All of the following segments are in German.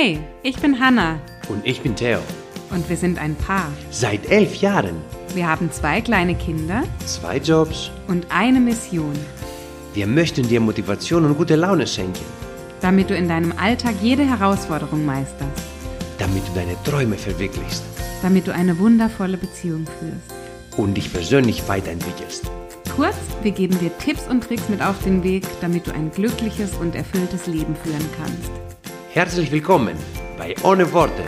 Hey, ich bin Hannah Und ich bin Theo. und wir sind ein Paar. Seit elf Jahren. Wir haben zwei kleine Kinder Zwei Jobs. und eine Mission, Wir möchten dir Motivation und gute Laune schenken, damit du in deinem Alltag jede Herausforderung meisterst, damit du deine Träume verwirklichst damit du eine wundervolle Beziehung führst. und dich persönlich weiterentwickelst. Kurz, wir geben dir Tipps und Tricks mit auf den Weg, damit du ein glückliches und erfülltes Leben führen kannst. Herzlich willkommen bei Ohne Worte.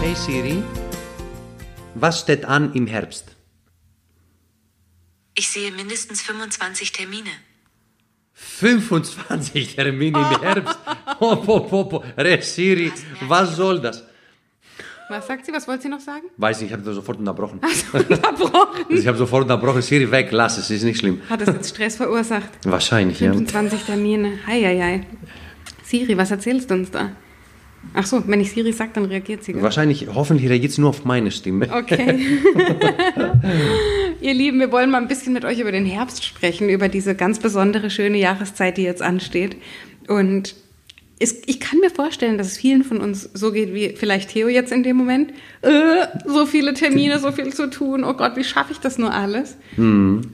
Hey Siri, was steht an im Herbst? Ich sehe mindestens 25 Termine. 25 Termine im Herbst. Hop, hop, hop, hop. Re, Siri, was soll das? Was sagt sie? Was wollte sie noch sagen? Weiß ich, ich habe das sofort unterbrochen. Unterbrochen. Ich habe sofort unterbrochen. Siri, weg, lass es, ist nicht schlimm. Hat das jetzt Stress verursacht? Wahrscheinlich, ja. 25 Termine. Heieiei. Siri, was erzählst du uns da? Ach so, wenn ich Siri sage, dann reagiert sie. gell? Wahrscheinlich, hoffentlich reagiert es nur auf meine Stimme. Okay. Ihr Lieben, wir wollen mal ein bisschen mit euch über den Herbst sprechen, über diese ganz besondere, schöne Jahreszeit, die jetzt ansteht. Und es, ich kann mir vorstellen, dass es vielen von uns so geht wie vielleicht Theo jetzt in dem Moment. Äh, so viele Termine, so viel zu tun. Oh Gott, wie schaffe ich das nur alles?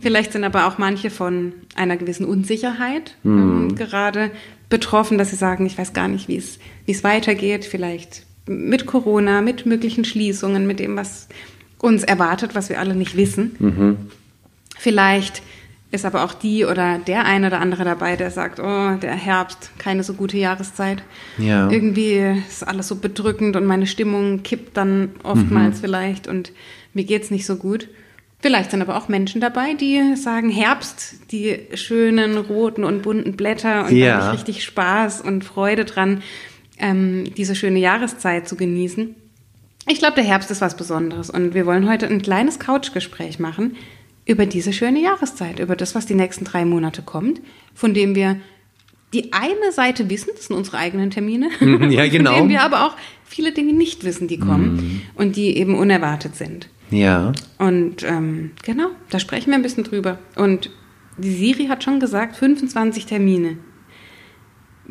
Vielleicht sind aber auch manche von einer gewissen Unsicherheit ähm, gerade betroffen, dass sie sagen, ich weiß gar nicht, wie es, wie es weitergeht. Vielleicht mit Corona, mit möglichen Schließungen, mit dem, was uns erwartet, was wir alle nicht wissen. Vielleicht ist aber auch die oder der eine oder andere dabei, der sagt, oh, der Herbst, keine so gute Jahreszeit. Ja. Irgendwie ist alles so bedrückend und meine Stimmung kippt dann oftmals vielleicht und mir geht's nicht so gut. Vielleicht sind aber auch Menschen dabei, die sagen, Herbst, die schönen roten und bunten Blätter und Ja. da habe ich richtig Spaß und Freude dran, ähm, diese schöne Jahreszeit zu genießen. Ich glaube, der Herbst ist was Besonderes und wir wollen heute ein kleines Couchgespräch machen über diese schöne Jahreszeit, über das, was die nächsten drei Monate kommt, von dem wir die eine Seite wissen, das sind unsere eigenen Termine, ja, genau. von denen wir aber auch viele Dinge nicht wissen, die kommen und die eben unerwartet sind. Ja. Und ähm, genau, da sprechen wir ein bisschen drüber. Und die Siri hat schon gesagt, 25 Termine.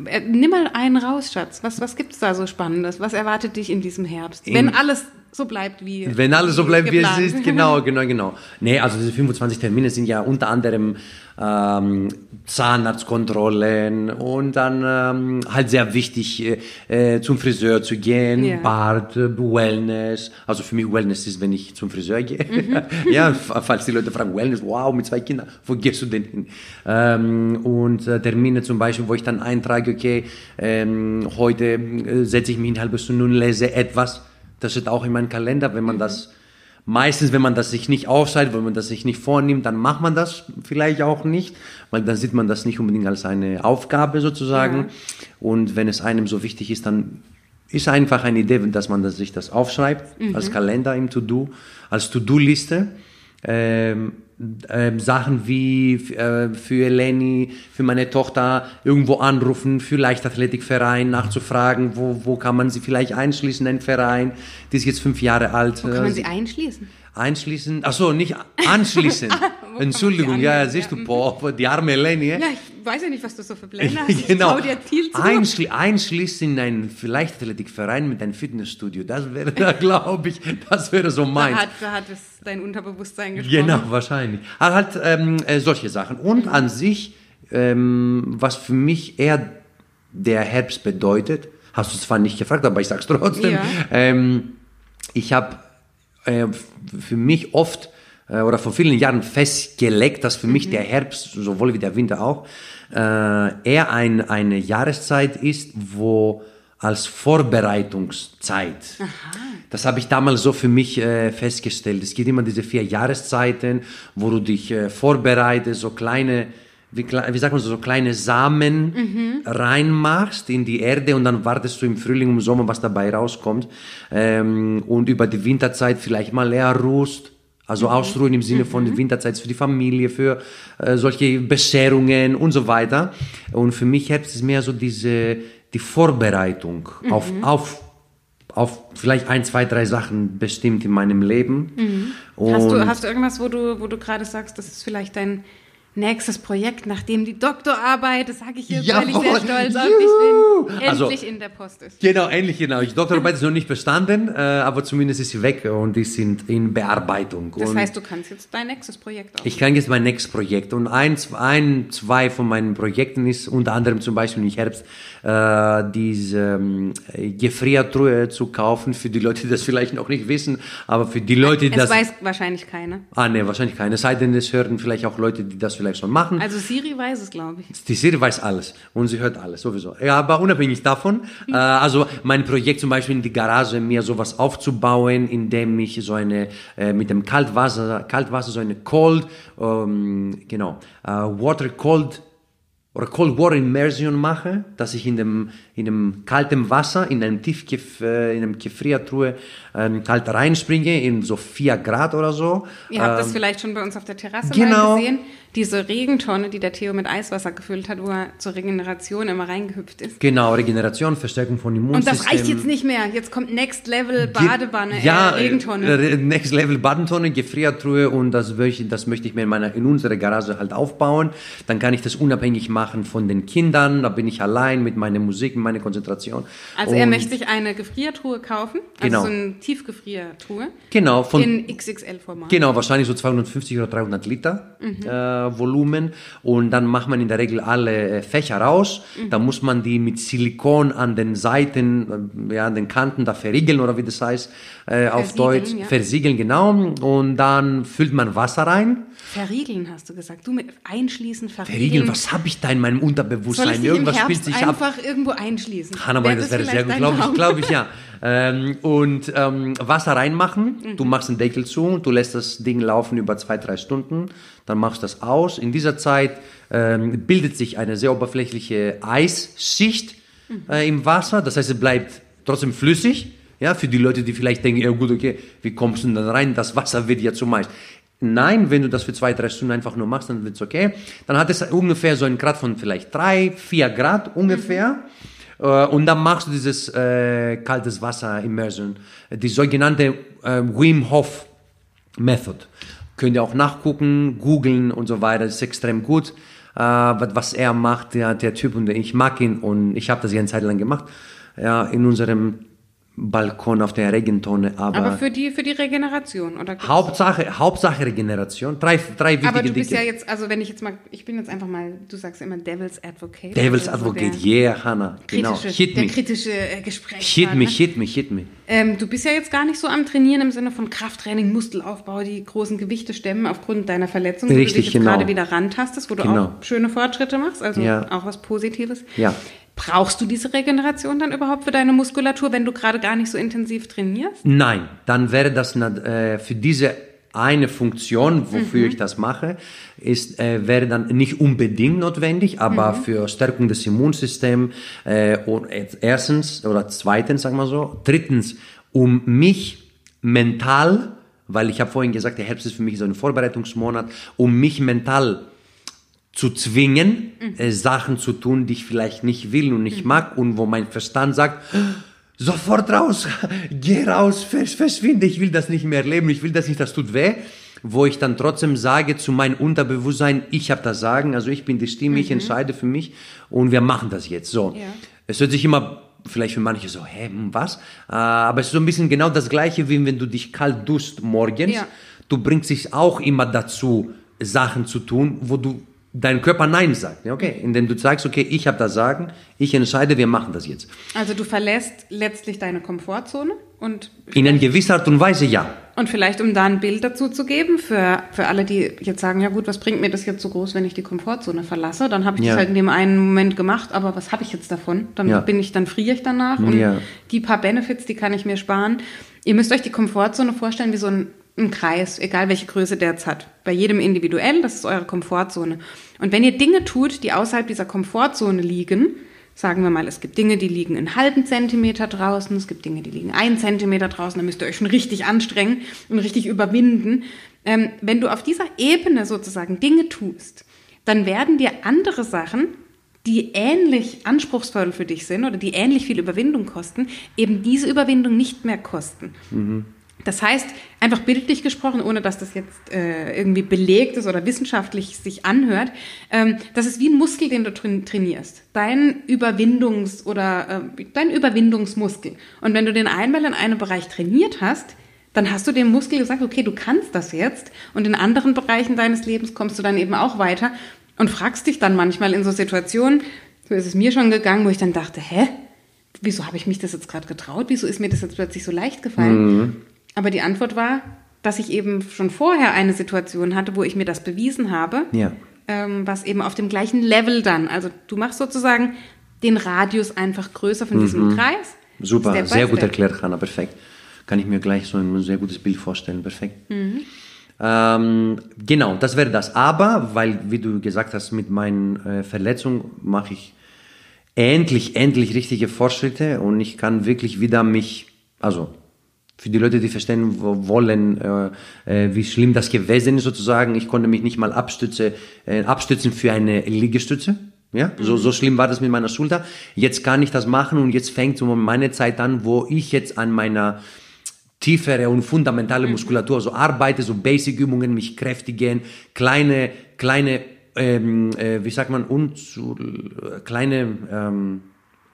Äh, Nimm mal einen raus, Schatz. Was, was gibt es da so Spannendes? Was erwartet dich in diesem Herbst? Wenn alles so bleibt wie. Wenn alles so bleibt, wie es geplant. ist, genau, genau, genau. Nee, also diese 25 Termine sind ja unter anderem ähm, Zahnarztkontrollen und dann ähm, halt sehr wichtig, äh, äh, zum Friseur zu gehen, Ja. Bart, Wellness. Also für mich Wellness ist, wenn ich zum Friseur gehe. Mhm. ja, falls die Leute fragen, Wellness, wow, mit zwei Kindern, wo gehst du denn hin? Ähm, und äh, Termine zum Beispiel, wo ich dann eintrage, okay, ähm, heute äh, setze ich mich eine halbe Stunde und lese etwas. Das steht auch in meinem Kalender, wenn man das Meistens, wenn man das sich nicht aufschreibt, wenn man das sich nicht vornimmt, dann macht man das vielleicht auch nicht, weil dann sieht man das nicht unbedingt als eine Aufgabe sozusagen. Ja. Und wenn es einem so wichtig ist, dann ist einfach eine Idee, dass man das, sich das aufschreibt, als Kalender im To-Do, als To-Do-Liste. Ähm, ähm, Sachen wie äh, für Eleni, für meine Tochter irgendwo anrufen, für Leichtathletikverein nachzufragen, wo, wo kann man sie vielleicht einschließen, ein Verein, die ist jetzt fünf Jahre alt. Wo kann man äh, sie einschließen? Einschließen, ach so, nicht anschließen. man Entschuldigung, ja, siehst du, Ja, boah, die arme Eleni. Ja, ich weiß ja nicht, was du so für Pläne hast. Genau. Einschli einschließen in einen Leichtathletikverein mit einem Fitnessstudio, das wäre, da glaube ich, das wäre so Da meins. hat, da hat es dein Unterbewusstsein gesprochen. Genau, wahrscheinlich. Aber halt ähm, äh, solche Sachen. Und an sich, ähm, was für mich eher der Herbst bedeutet, hast du zwar nicht gefragt, aber ich sag's trotzdem. Ja. Ähm, ich habe äh, für mich oft äh, oder vor vielen Jahren festgelegt, dass für mich der Herbst, sowohl wie der Winter auch, äh, eher ein, eine Jahreszeit ist, wo als Vorbereitungszeit. Das habe ich damals so für mich äh, festgestellt. Es gibt immer diese vier Jahreszeiten, wo du dich äh, vorbereitest, so kleine, wie, wie sagt man so, so kleine Samen reinmachst in die Erde und dann wartest du im Frühling, im Sommer, was dabei rauskommt. Ähm, und über die Winterzeit vielleicht mal eher ruhst. Also ausruhen im Sinne von die Winterzeit für die Familie, für äh, solche Bescherungen und so weiter. Und für mich Herbst ist mehr so diese die Vorbereitung auf, auf auf vielleicht ein, zwei, drei Sachen bestimmt in meinem Leben. Mhm. Hast du, hast du irgendwas, wo du, wo du gerade sagst, das ist vielleicht dein nächstes Projekt, nachdem die Doktorarbeit, das sage ich jetzt, weil ich sehr Jawohl. stolz auf dich bin, Also- endlich in der Post ist. Genau, ähnlich genau. Die Doktorarbeit ist noch nicht bestanden, äh, aber zumindest ist sie weg und die sind in Bearbeitung. Das und heißt, du kannst jetzt dein nächstes Projekt auch. ich kann jetzt mein nächstes Projekt und eins, ein, zwei von meinen Projekten ist unter anderem zum Beispiel im Herbst äh, diese ähm, Gefriertruhe zu kaufen für die Leute, die das vielleicht noch nicht wissen, aber für die Leute, die es das weiß wahrscheinlich keiner. ah ne wahrscheinlich keine. Es sei denn, es hören vielleicht auch Leute, die das vielleicht schon machen. Also Siri weiß es, glaube ich. Die Siri weiß alles und sie hört alles sowieso. Ja, aber unabhängig davon, äh, also mein Projekt zum Beispiel in die Garage mir sowas aufzubauen, indem ich so eine äh, mit dem Kaltwasser, Kaltwasser so eine Cold, ähm, genau, äh, Water Cold oder Cold Water Immersion mache, dass ich in dem in dem kalten Wasser in einem Tiefgef äh, in einem Gefriertruhe ähm, kalt reinspringe in so 4 Grad oder so. Ihr habt das vielleicht schon bei uns auf der Terrasse genau. mal gesehen. Diese Regentonne, die der Theo mit Eiswasser gefüllt hat, wo er zur Regeneration immer reingehüpft ist. Genau, Regeneration, Verstärkung von Und Immunsystem. das reicht jetzt nicht mehr. Jetzt kommt Next Level Badewanne, ja, äh, Regentonne. äh, Next Level Badentonne, Gefriertruhe und das möchte, das möchte ich mir in, meiner, in unserer Garage halt aufbauen. Dann kann ich das unabhängig machen von den Kindern. Da bin ich allein mit meiner Musik, mit meiner Konzentration. Also er Und- möchte sich eine Gefriertruhe kaufen, also Genau. so eine Tiefgefriertruhe Genau, von, in XXL-Format. Genau, wahrscheinlich so 250 oder 300 Liter Mhm. äh, Volumen. Und dann macht man in der Regel alle äh, Fächer raus. Mhm. Da muss man die mit Silikon an den Seiten, äh, ja, an den Kanten da verriegeln oder wie das heißt äh, auf Deutsch. ja. Versiegeln, genau. Und dann füllt man Wasser rein. Verriegeln hast du gesagt. Du mit einschließen, verriegeln. Verriegeln, was habe ich da in meinem Unterbewusstsein? Irgendwas spielt sich ab. einfach irgendwo einschließen? Hanna, Wäre das wäre sehr gut, glaube ich, glaube ich, ja. Ähm, und ähm, Wasser reinmachen, Mhm. du machst den Deckel zu, du lässt das Ding laufen über zwei, drei Stunden, dann machst du das aus. In dieser Zeit ähm, bildet sich eine sehr oberflächliche Eisschicht Mhm. äh, im Wasser, das heißt, es bleibt trotzdem flüssig. Ja, für die Leute, die vielleicht denken, ja gut, okay, wie kommst du denn dann rein? Das Wasser wird ja zum Eis. Nein, wenn du das für zwei, drei Stunden einfach nur machst, dann wird's okay. Dann hat es ungefähr so einen Grad von vielleicht drei, vier Grad ungefähr. Äh, Und dann machst du dieses äh, kaltes Wasser Immersion, die sogenannte äh, Wim Hof Method. Könnt ihr auch nachgucken, googeln und so weiter. Das ist extrem gut, äh, was was er macht, der, der Typ und ich mag ihn und ich habe das ja eine Zeit lang gemacht, ja, in unserem Balkon auf der Regentonne. Aber, Aber für die, für die Regeneration, oder? Hauptsache, Hauptsache Regeneration. Drei, drei wichtige Aber du bist Dinge. ja jetzt, also wenn ich jetzt mal, ich bin jetzt einfach mal, du sagst immer Devil's Advocate. Devil's also Advocate, der yeah, Hannah. Genau. Hit der me. kritische äh, Hit Gesprächspartner. me, hit me, hit me. Ähm, du bist ja jetzt gar nicht so am Trainieren im Sinne von Krafttraining, Muskelaufbau, die großen Gewichte stemmen aufgrund deiner Verletzung, wo du dich genau. gerade wieder rantastest, wo du Genau. auch schöne Fortschritte machst, also Ja. auch was Positives. Ja. Brauchst du diese Regeneration dann überhaupt für deine Muskulatur, wenn du gerade gar nicht so intensiv trainierst? Nein, dann wäre das äh, für diese eine Funktion, wofür Mhm. ich das mache, ist, äh, wäre dann nicht unbedingt notwendig, aber Mhm. für Stärkung des Immunsystems äh, und erstens oder zweitens, sagen wir so, drittens, um mich mental, weil ich habe vorhin gesagt, der Herbst ist für mich so ein Vorbereitungsmonat, um mich mental zu zwingen, äh, Sachen zu tun, die ich vielleicht nicht will und nicht mag und wo mein Verstand sagt, sofort raus, geh raus, vers verschwinde, ich will das nicht mehr erleben, ich will das nicht, das tut weh, wo ich dann trotzdem sage zu meinem Unterbewusstsein, ich habe das Sagen, also ich bin die Stimme, ich entscheide für mich und wir machen das jetzt so. Ja. Es hört sich immer vielleicht für manche so, hä, hm, was? Äh, aber es ist so ein bisschen genau das gleiche, wie wenn du dich kalt duschst morgens. Ja. Du bringst dich auch immer dazu, Sachen zu tun, wo du dein Körper Nein sagt. Ja, Okay, indem du sagst, okay, ich habe das Sagen, ich entscheide, wir machen das jetzt. Also du verlässt letztlich deine Komfortzone und, In einer gewissen Art und Weise ja. und vielleicht, um da ein Bild dazu zu geben, für, für alle, die jetzt sagen, ja gut, was bringt mir das jetzt so groß, wenn ich die Komfortzone verlasse? Dann habe ich Ja. das halt in dem einen Moment gemacht, aber was habe ich jetzt davon? Dann Ja. bin ich, dann friere ich danach und Ja. die paar Benefits, die kann ich mir sparen. Ihr müsst euch die Komfortzone vorstellen wie so ein, ein Kreis, egal welche Größe der jetzt hat. Bei jedem individuell, das ist eure Komfortzone. Und wenn ihr Dinge tut, die außerhalb dieser Komfortzone liegen, sagen wir mal, es gibt Dinge, die liegen einen halben Zentimeter draußen, es gibt Dinge, die liegen einen Zentimeter draußen, da müsst ihr euch schon richtig anstrengen und richtig überwinden. Ähm, wenn du auf dieser Ebene sozusagen Dinge tust, dann werden dir andere Sachen die ähnlich anspruchsvoll für dich sind oder die ähnlich viel Überwindung kosten, eben diese Überwindung nicht mehr kosten. Das heißt, einfach bildlich gesprochen, ohne dass das jetzt äh, irgendwie belegt ist oder wissenschaftlich sich anhört, ähm, das ist wie ein Muskel, den du train trainierst. Dein Überwindungs- oder äh, dein Überwindungsmuskel. Und wenn du den einmal in einem Bereich trainiert hast, dann hast du dem Muskel gesagt, okay, du kannst das jetzt. Und in anderen Bereichen deines Lebens kommst du dann eben auch weiter und fragst dich dann manchmal in so Situationen, so ist es mir schon gegangen, wo ich dann dachte, hä? Wieso habe ich mich das jetzt gerade getraut? Wieso ist mir das jetzt plötzlich so leicht gefallen? Aber die Antwort war, dass ich eben schon vorher eine Situation hatte, wo ich mir das bewiesen habe, Ja. ähm, was eben auf dem gleichen Level dann, also du machst sozusagen den Radius einfach größer von diesem Kreis. Super, Step sehr gut erklärt, Hanna, perfekt. Kann ich mir gleich so ein sehr gutes Bild vorstellen, perfekt. Mhm. Ähm, genau, das wäre das. Aber, weil, wie du gesagt hast, mit meinen äh, Verletzungen mache ich endlich, endlich richtige Fortschritte und ich kann wirklich wieder mich, also für die Leute, die verstehen wo- wollen, äh, äh, wie schlimm das gewesen ist sozusagen, ich konnte mich nicht mal abstütze, äh, abstützen für eine Liegestütze. Ja, so, so schlimm war das mit meiner Schulter. Jetzt kann ich das machen und jetzt fängt so meine Zeit an, wo ich jetzt an meiner tiefere und fundamentale Muskulatur, so arbeite, so Basic-Übungen, mich kräftigen, kleine, kleine, ähm, äh, wie sagt man, unzu, kleine ähm,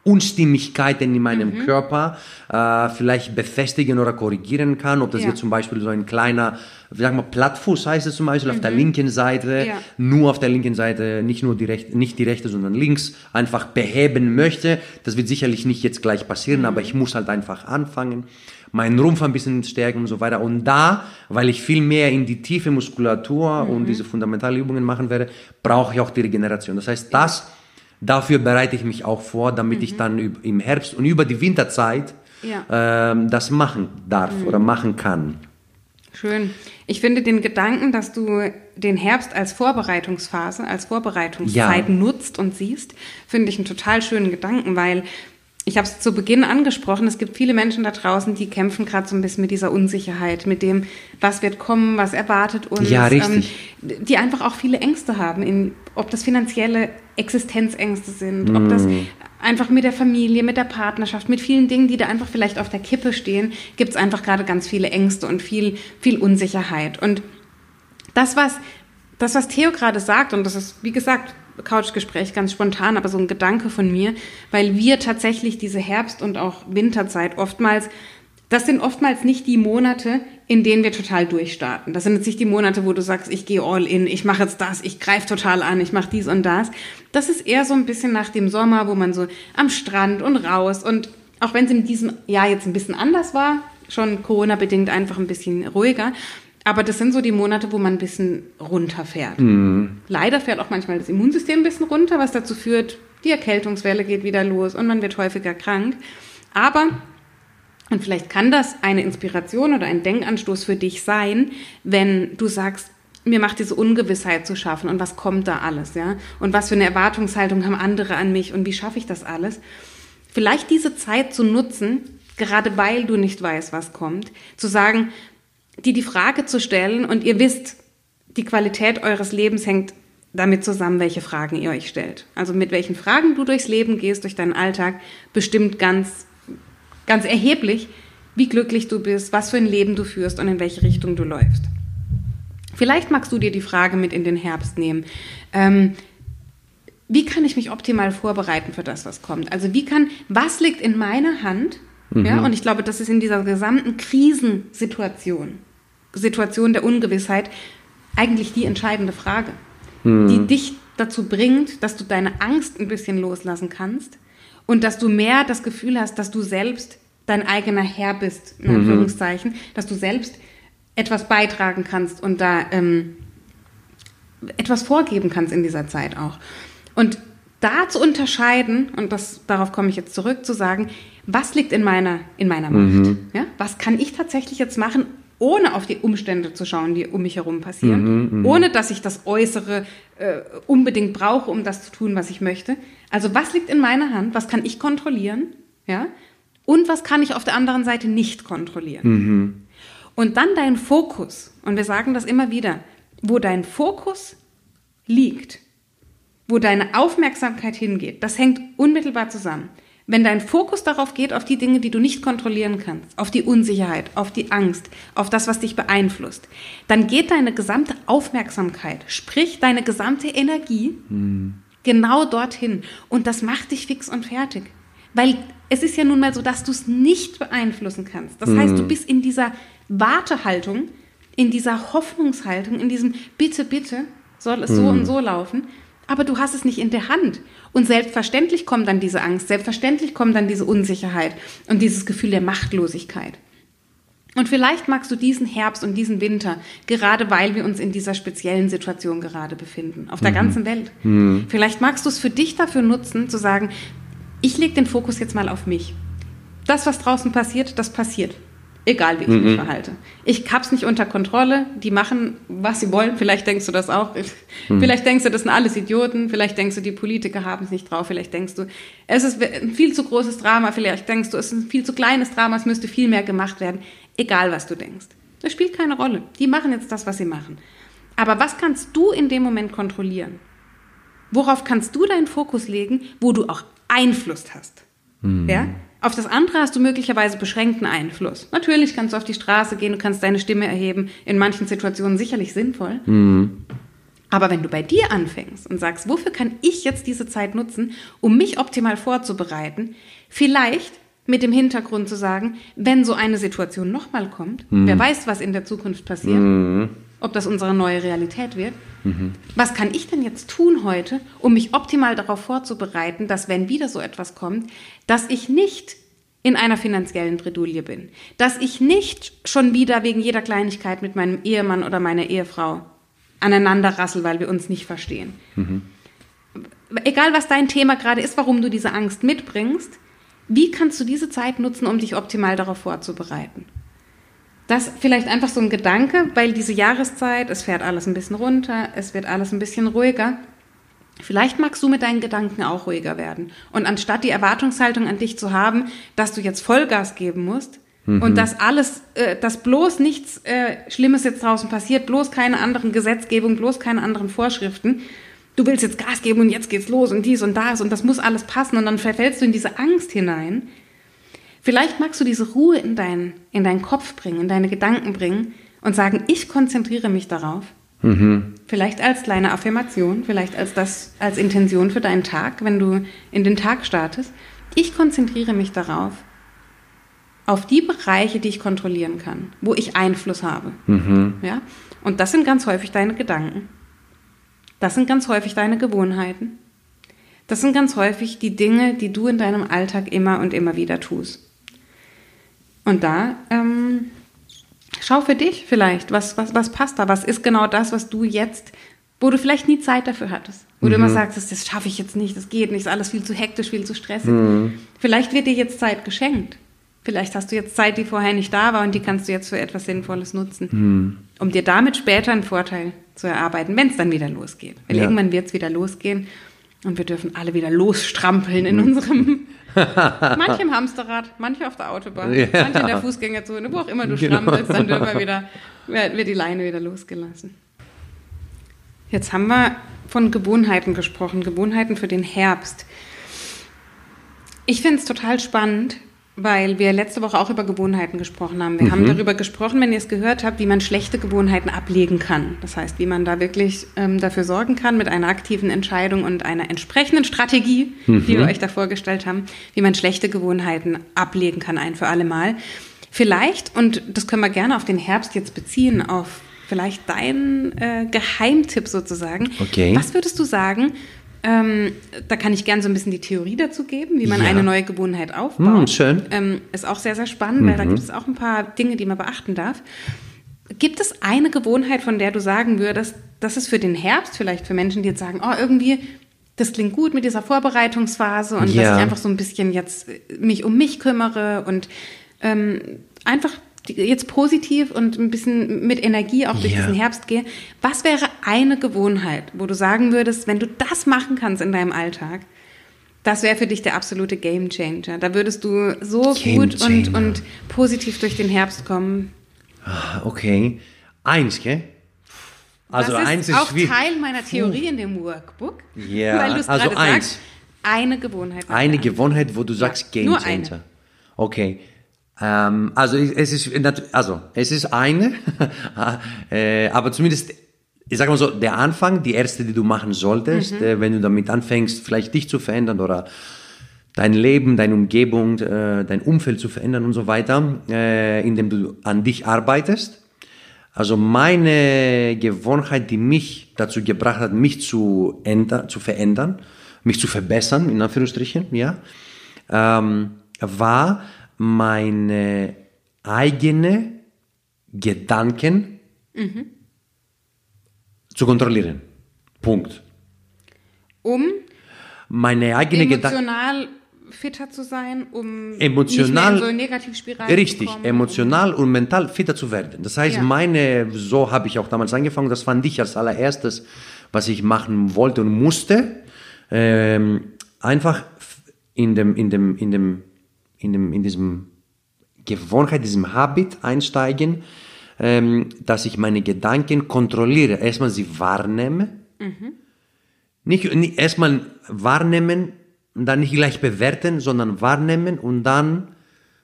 Unstimmigkeiten in meinem Körper äh, vielleicht befestigen oder korrigieren kann. Ob das Ja. jetzt zum Beispiel so ein kleiner, wie sagen wir, Plattfuß heißt es zum Beispiel auf der linken Seite, Ja. nur auf der linken Seite, nicht nur die rechte, nicht die rechte, sondern links, einfach beheben möchte. Das wird sicherlich nicht jetzt gleich passieren, aber ich muss halt einfach anfangen, meinen Rumpf ein bisschen stärken und so weiter. Und da, weil ich viel mehr in die tiefe Muskulatur und diese fundamentale Übungen machen werde, brauche ich auch die Regeneration. Das heißt, das, dafür bereite ich mich auch vor, damit ich dann im Herbst und über die Winterzeit Ja. ähm, das machen darf oder machen kann. Schön. Ich finde den Gedanken, dass du den Herbst als Vorbereitungsphase, als Vorbereitungszeit Ja. nutzt und siehst, finde ich einen total schönen Gedanken, weil ich habe es zu Beginn angesprochen, es gibt viele Menschen da draußen, die kämpfen gerade so ein bisschen mit dieser Unsicherheit, mit dem, was wird kommen, was erwartet uns. Ja, richtig. Ähm, die einfach auch viele Ängste haben, in, ob das finanzielle Existenzängste sind, ob das Mhm. einfach mit der Familie, mit der Partnerschaft, mit vielen Dingen, die da einfach vielleicht auf der Kippe stehen, gibt es einfach gerade ganz viele Ängste und viel, viel Unsicherheit. Und das, was, das, was Theo gerade sagt, und das ist, wie gesagt, Couchgespräch ganz spontan, aber so ein Gedanke von mir, weil wir tatsächlich diese Herbst- und auch Winterzeit oftmals, das sind oftmals nicht die Monate, in denen wir total durchstarten. Das sind jetzt nicht die Monate, wo du sagst, ich gehe all in, ich mache jetzt das, ich greife total an, ich mache dies und das. Das ist eher so ein bisschen nach dem Sommer, wo man so am Strand und raus und auch wenn es in diesem Jahr jetzt ein bisschen anders war, schon Corona-bedingt einfach ein bisschen ruhiger, aber das sind so die Monate, wo man ein bisschen runterfährt. Leider fährt auch manchmal das Immunsystem ein bisschen runter, was dazu führt, die Erkältungswelle geht wieder los und man wird häufiger krank. Aber, und vielleicht kann das eine Inspiration oder ein Denkanstoß für dich sein, wenn du sagst, mir macht diese Ungewissheit zu schaffen und was kommt da alles, ja? Und was für eine Erwartungshaltung haben andere an mich und wie schaffe ich das alles? Vielleicht diese Zeit zu nutzen, gerade weil du nicht weißt, was kommt, zu sagen, die die Frage zu stellen und ihr wisst, die Qualität eures Lebens hängt damit zusammen, welche Fragen ihr euch stellt. Also mit welchen Fragen du durchs Leben gehst, durch deinen Alltag, bestimmt ganz, ganz erheblich, wie glücklich du bist, was für ein Leben du führst und in welche Richtung du läufst. Vielleicht magst du dir die Frage mit in den Herbst nehmen. Ähm, wie kann ich mich optimal vorbereiten für das, was kommt? Also wie kann, was liegt in meiner Hand? Ja, und ich glaube, das ist in dieser gesamten Krisensituation, Situation der Ungewissheit, eigentlich die entscheidende Frage, die dich dazu bringt, dass du deine Angst ein bisschen loslassen kannst und dass du mehr das Gefühl hast, dass du selbst dein eigener Herr bist, in Anführungszeichen, dass du selbst etwas beitragen kannst und da ähm, etwas vorgeben kannst in dieser Zeit auch. Und da zu unterscheiden, und das, darauf komme ich jetzt zurück, zu sagen, was liegt in meiner, in meiner Macht? Ja? Was kann ich tatsächlich jetzt machen, ohne auf die Umstände zu schauen, die um mich herum passieren, ohne dass ich das Äußere äh, unbedingt brauche, um das zu tun, was ich möchte. Also was liegt in meiner Hand? Was kann ich kontrollieren? Ja? Und was kann ich auf der anderen Seite nicht kontrollieren? Und dann dein Fokus, und wir sagen das immer wieder, wo dein Fokus liegt, wo deine Aufmerksamkeit hingeht, das hängt unmittelbar zusammen. Wenn dein Fokus darauf geht, auf die Dinge, die du nicht kontrollieren kannst, auf die Unsicherheit, auf die Angst, auf das, was dich beeinflusst, dann geht deine gesamte Aufmerksamkeit, sprich deine gesamte Energie, hm. genau dorthin. Und das macht dich fix und fertig. Weil es ist ja nun mal so, dass du es nicht beeinflussen kannst. Das hm. heißt, du bist in dieser Wartehaltung, in dieser Hoffnungshaltung, in diesem Bitte, bitte soll es hm. so und so laufen aber du hast es nicht in der Hand. Und selbstverständlich kommt dann diese Angst, selbstverständlich kommt dann diese Unsicherheit und dieses Gefühl der Machtlosigkeit. Und vielleicht magst du diesen Herbst und diesen Winter, gerade weil wir uns in dieser speziellen Situation gerade befinden, auf der mhm. ganzen Welt. Mhm. Vielleicht magst du es für dich dafür nutzen, zu sagen, ich lege den Fokus jetzt mal auf mich. Das, was draußen passiert, das passiert. Egal, wie ich mhm. mich verhalte. Ich hab's nicht unter Kontrolle. Die machen, was sie wollen. Vielleicht denkst du das auch. Mhm. Vielleicht denkst du, das sind alles Idioten. Vielleicht denkst du, die Politiker haben es nicht drauf. Vielleicht denkst du, es ist ein viel zu großes Drama. Vielleicht denkst du, es ist ein viel zu kleines Drama. Es müsste viel mehr gemacht werden. Egal, was du denkst. Das spielt keine Rolle. Die machen jetzt das, was sie machen. Aber was kannst du in dem Moment kontrollieren? Worauf kannst du deinen Fokus legen, wo du auch Einfluss hast? Mhm. Ja? Auf das andere hast du möglicherweise beschränkten Einfluss. Natürlich kannst du auf die Straße gehen, du kannst deine Stimme erheben, in manchen Situationen sicherlich sinnvoll. Mhm. Aber wenn du bei dir anfängst und sagst, wofür kann ich jetzt diese Zeit nutzen, um mich optimal vorzubereiten, vielleicht mit dem Hintergrund zu sagen, wenn so eine Situation nochmal kommt, mhm. wer weiß, was in der Zukunft passiert, mhm. ob das unsere neue Realität wird, mhm. was kann ich denn jetzt tun heute, um mich optimal darauf vorzubereiten, dass wenn wieder so etwas kommt, dass ich nicht in einer finanziellen Bredouille bin, dass ich nicht schon wieder wegen jeder Kleinigkeit mit meinem Ehemann oder meiner Ehefrau aneinander rassel, weil wir uns nicht verstehen. Mhm. Egal, was dein Thema gerade ist, warum du diese Angst mitbringst, wie kannst du diese Zeit nutzen, um dich optimal darauf vorzubereiten? Das vielleicht einfach so ein Gedanke, weil diese Jahreszeit, es fährt alles ein bisschen runter, es wird alles ein bisschen ruhiger. Vielleicht magst du mit deinen Gedanken auch ruhiger werden. Und anstatt die Erwartungshaltung an dich zu haben, dass du jetzt Vollgas geben musst mhm. und dass alles, äh, dass bloß nichts äh, Schlimmes jetzt draußen passiert, bloß keine anderen Gesetzgebung, bloß keine anderen Vorschriften. Du willst jetzt Gas geben und jetzt geht's los und dies und das und das muss alles passen und dann verfällst du in diese Angst hinein. Vielleicht magst du diese Ruhe in, dein, in deinen Kopf bringen, in deine Gedanken bringen und sagen, ich konzentriere mich darauf Mhm. Vielleicht als kleine Affirmation, vielleicht als das als Intention für deinen Tag, wenn du in den Tag startest. Ich konzentriere mich darauf, auf die Bereiche, die ich kontrollieren kann, wo ich Einfluss habe. Mhm. Ja? Und das sind ganz häufig deine Gedanken. Das sind ganz häufig deine Gewohnheiten. Das sind ganz häufig die Dinge, die du in deinem Alltag immer und immer wieder tust. Und da ähm, Schau für dich vielleicht, was, was, was passt da? Was ist genau das, was du jetzt, wo du vielleicht nie Zeit dafür hattest? Wo mhm. du immer mhm. sagst, das, das schaffe ich jetzt nicht, das geht nicht, ist alles viel zu hektisch, viel zu stressig. Mhm. Vielleicht wird dir jetzt Zeit geschenkt. Vielleicht hast du jetzt Zeit, die vorher nicht da war und die kannst du jetzt für etwas Sinnvolles nutzen, mhm. um dir damit später einen Vorteil zu erarbeiten, wenn es dann wieder losgeht. Weil ja. irgendwann wird es wieder losgehen und wir dürfen alle wieder losstrampeln in mhm. unserem manche im Hamsterrad, manche auf der Autobahn, ja. manche in der Fußgängerzone, wo auch immer du genau. strampelst, dann wird, wieder, wird die Leine wieder losgelassen. Jetzt haben wir von Gewohnheiten gesprochen, Gewohnheiten für den Herbst. Ich finde es total spannend, weil wir letzte Woche auch über Gewohnheiten gesprochen haben. Wir mhm. haben darüber gesprochen, wenn ihr es gehört habt, wie man schlechte Gewohnheiten ablegen kann. Das heißt, wie man da wirklich ähm, dafür sorgen kann mit einer aktiven Entscheidung und einer entsprechenden Strategie, mhm. die wir euch da vorgestellt haben, wie man schlechte Gewohnheiten ablegen kann, ein für alle Mal. Vielleicht, und das können wir gerne auf den Herbst jetzt beziehen, auf vielleicht deinen äh, Geheimtipp sozusagen. Okay. Was würdest du sagen, ähm, da kann ich gerne so ein bisschen die Theorie dazu geben, wie man ja. eine neue Gewohnheit aufbaut. Mm, schön. Ähm, ist auch sehr, sehr spannend, mhm. weil da mhm. gibt es auch ein paar Dinge, die man beachten darf. Gibt es eine Gewohnheit, von der du sagen würdest, das ist für den Herbst, vielleicht für Menschen, die jetzt sagen, oh, irgendwie, das klingt gut mit dieser Vorbereitungsphase und ja. dass ich einfach so ein bisschen jetzt mich um mich kümmere und ähm, einfach jetzt positiv und ein bisschen mit Energie auch durch ja. diesen Herbst gehe, was wäre eine Gewohnheit, wo du sagen würdest, wenn du das machen kannst in deinem Alltag, das wäre für dich der absolute Game Changer. Da würdest du so Game gut und, und positiv durch den Herbst kommen. Ah, okay. Eins, gell? Also das eins ist ist auch schwierig. Teil meiner Theorie in dem Workbook. Ja, es also eins. sagst. Eine Gewohnheit. Eine. Gewohnheit, wo du sagst Ja, Game Changer. eine. Okay. Ähm, also es ist also es ist eine, äh, aber zumindest ich sage mal so der Anfang, die erste, die du machen solltest, Mhm. äh, wenn du damit anfängst, vielleicht dich zu verändern oder dein Leben, deine Umgebung, äh, dein Umfeld zu verändern und so weiter, äh, indem du an dich arbeitest. Also meine Gewohnheit, die mich dazu gebracht hat, mich zu, ändern, zu verändern, mich zu verbessern, in Anführungsstrichen, ja, ähm, war meine eigene Gedanken zu kontrollieren. Punkt. Um Meine eigene Gedanken. emotional fitter zu sein, um Emotional- nicht mehr in so Negativspiralen Richtig, zu kommen. emotional und mental fitter zu werden. Das heißt, Ja. meine, so habe ich auch damals angefangen, das fand ich als allererstes, was ich machen wollte und musste, ähm, einfach in dem, in dem, in dem, in dem, in diesem Gewohnheit, diesem Habit einsteigen, ähm, dass ich meine Gedanken kontrolliere. Erstmal sie wahrnehme, nicht, nicht erstmal wahrnehmen und dann nicht gleich bewerten, sondern wahrnehmen und dann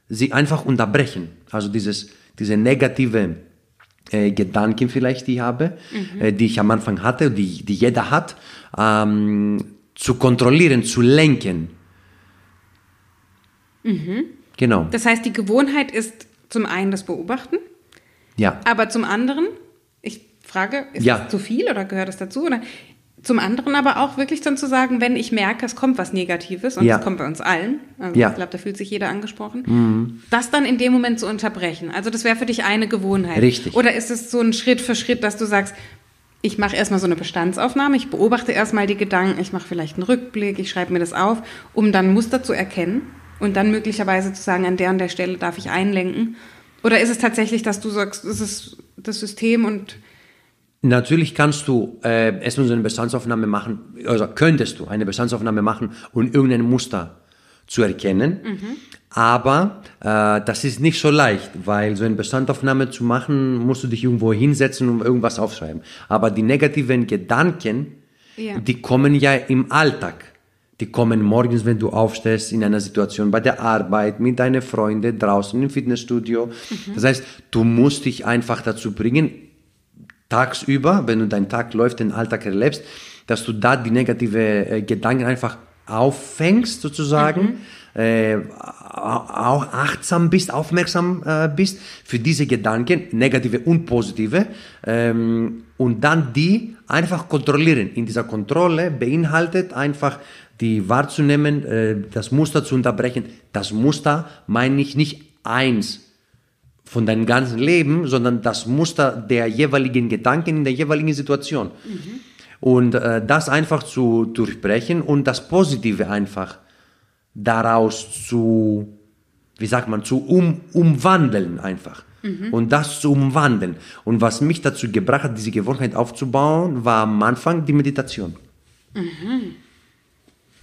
sie einfach unterbrechen. Also dieses, diese negative äh, Gedanken vielleicht, die ich habe, äh, die ich am Anfang hatte, die, die jeder hat, ähm, zu kontrollieren, zu lenken. Genau. Das heißt, die Gewohnheit ist zum einen das Beobachten, Ja. aber zum anderen, ich frage, ist Ja. das zu viel oder gehört das dazu? Oder zum anderen aber auch wirklich dann zu sagen, wenn ich merke, es kommt was Negatives und Ja. das kommt bei uns allen, also Ja. ich glaube, da fühlt sich jeder angesprochen, das dann in dem Moment zu unterbrechen. Also das wäre für dich eine Gewohnheit. Richtig. Oder ist es so ein Schritt für Schritt, dass du sagst, ich mache erstmal so eine Bestandsaufnahme, ich beobachte erstmal die Gedanken, ich mache vielleicht einen Rückblick, ich schreibe mir das auf, um dann Muster zu erkennen und dann möglicherweise zu sagen, an der und der Stelle darf ich einlenken. Oder ist es tatsächlich, dass du sagst, es ist das System und Natürlich kannst du äh, erstmal so eine Bestandsaufnahme machen, also könntest du eine Bestandsaufnahme machen und irgendein Muster zu erkennen. Aber äh, das ist nicht so leicht, weil so eine Bestandsaufnahme zu machen, musst du dich irgendwo hinsetzen und irgendwas aufschreiben. Aber die negativen Gedanken, Ja. die kommen ja im Alltag. Die kommen morgens, wenn du aufstehst, in einer Situation bei der Arbeit, mit deinen Freunden, draußen im Fitnessstudio. Das heißt, du musst dich einfach dazu bringen, tagsüber, wenn du deinen Tag läuft, den Alltag erlebst, dass du da die negative äh, Gedanken einfach auffängst sozusagen, äh, auch achtsam bist, aufmerksam äh, bist für diese Gedanken, negative und positive, ähm, und dann die einfach kontrollieren. In dieser Kontrolle beinhaltet einfach die wahrzunehmen, äh, das Muster zu unterbrechen. Das Muster meine ich nicht eins von deinem ganzen Leben, sondern das Muster der jeweiligen Gedanken in der jeweiligen Situation. Und äh, das einfach zu durchbrechen und das Positive einfach daraus zu, wie sagt man, zu um, umwandeln einfach. Und das zu umwandeln. Und was mich dazu gebracht hat, diese Gewohnheit aufzubauen, war am Anfang die Meditation.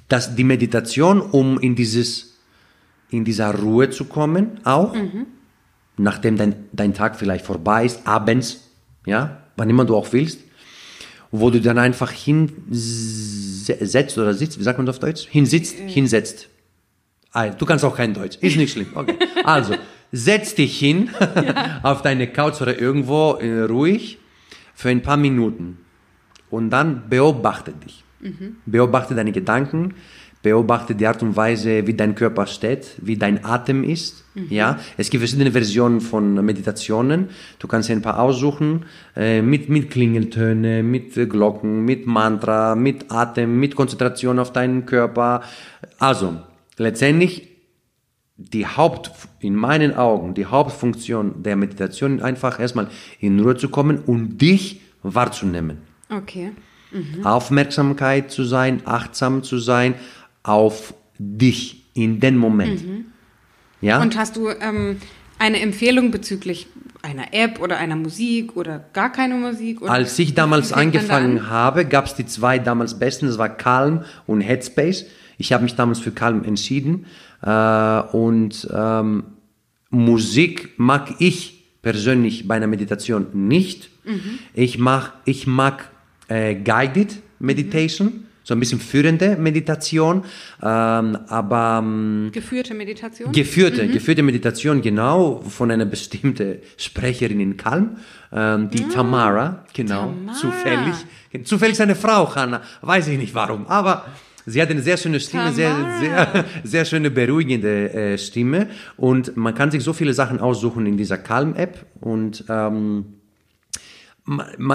Das, die Meditation, um in dieses, in dieser Ruhe zu kommen, auch nachdem dein, dein Tag vielleicht vorbei ist, abends, ja, wann immer du auch willst, wo du dann einfach hinsetzt oder sitzt, wie sagt man das auf Deutsch? Hinsitzt, hinsetzt. Ah, Du kannst auch kein Deutsch, ist nicht schlimm. Okay. Also, setz dich hin auf deine Couch oder irgendwo äh, ruhig für ein paar Minuten und dann beobachte dich. Beobachte deine Gedanken, beobachte die Art und Weise, wie dein Körper steht, wie dein Atem ist. Ja, es gibt verschiedene Versionen von Meditationen. Du kannst dir ein paar aussuchen äh, mit mit Klingeltöne, mit Glocken, mit Mantra, mit Atem, mit Konzentration auf deinen Körper. Also letztendlich die Haupt, in meinen Augen, die Hauptfunktion der Meditation einfach erstmal in Ruhe zu kommen und dich wahrzunehmen. okay. Aufmerksamkeit zu sein, achtsam zu sein auf dich in den Moment. Ja? Und hast du ähm, eine Empfehlung bezüglich einer App oder einer Musik oder gar keine Musik? Als ich damals da angefangen an? habe, gab es die zwei damals besten, das war Calm und Headspace. Ich habe mich damals für Calm entschieden äh, und ähm, Musik mag ich persönlich bei einer Meditation nicht. Ich, mach, ich mag äh, Guided Meditation, so ein bisschen führende Meditation, ähm, aber ähm, Geführte Meditation. geführte, geführte Meditation, genau, von einer bestimmten Sprecherin in Kalm, ähm, die Tamara, genau, Tamara. zufällig. Zufällig seine Frau, Hanna, weiß ich nicht warum, aber sie hat eine sehr schöne Stimme, sehr, Tamara. sehr, sehr schöne, beruhigende äh, Stimme. Und man kann sich so viele Sachen aussuchen in dieser Calm-App. Und ähm,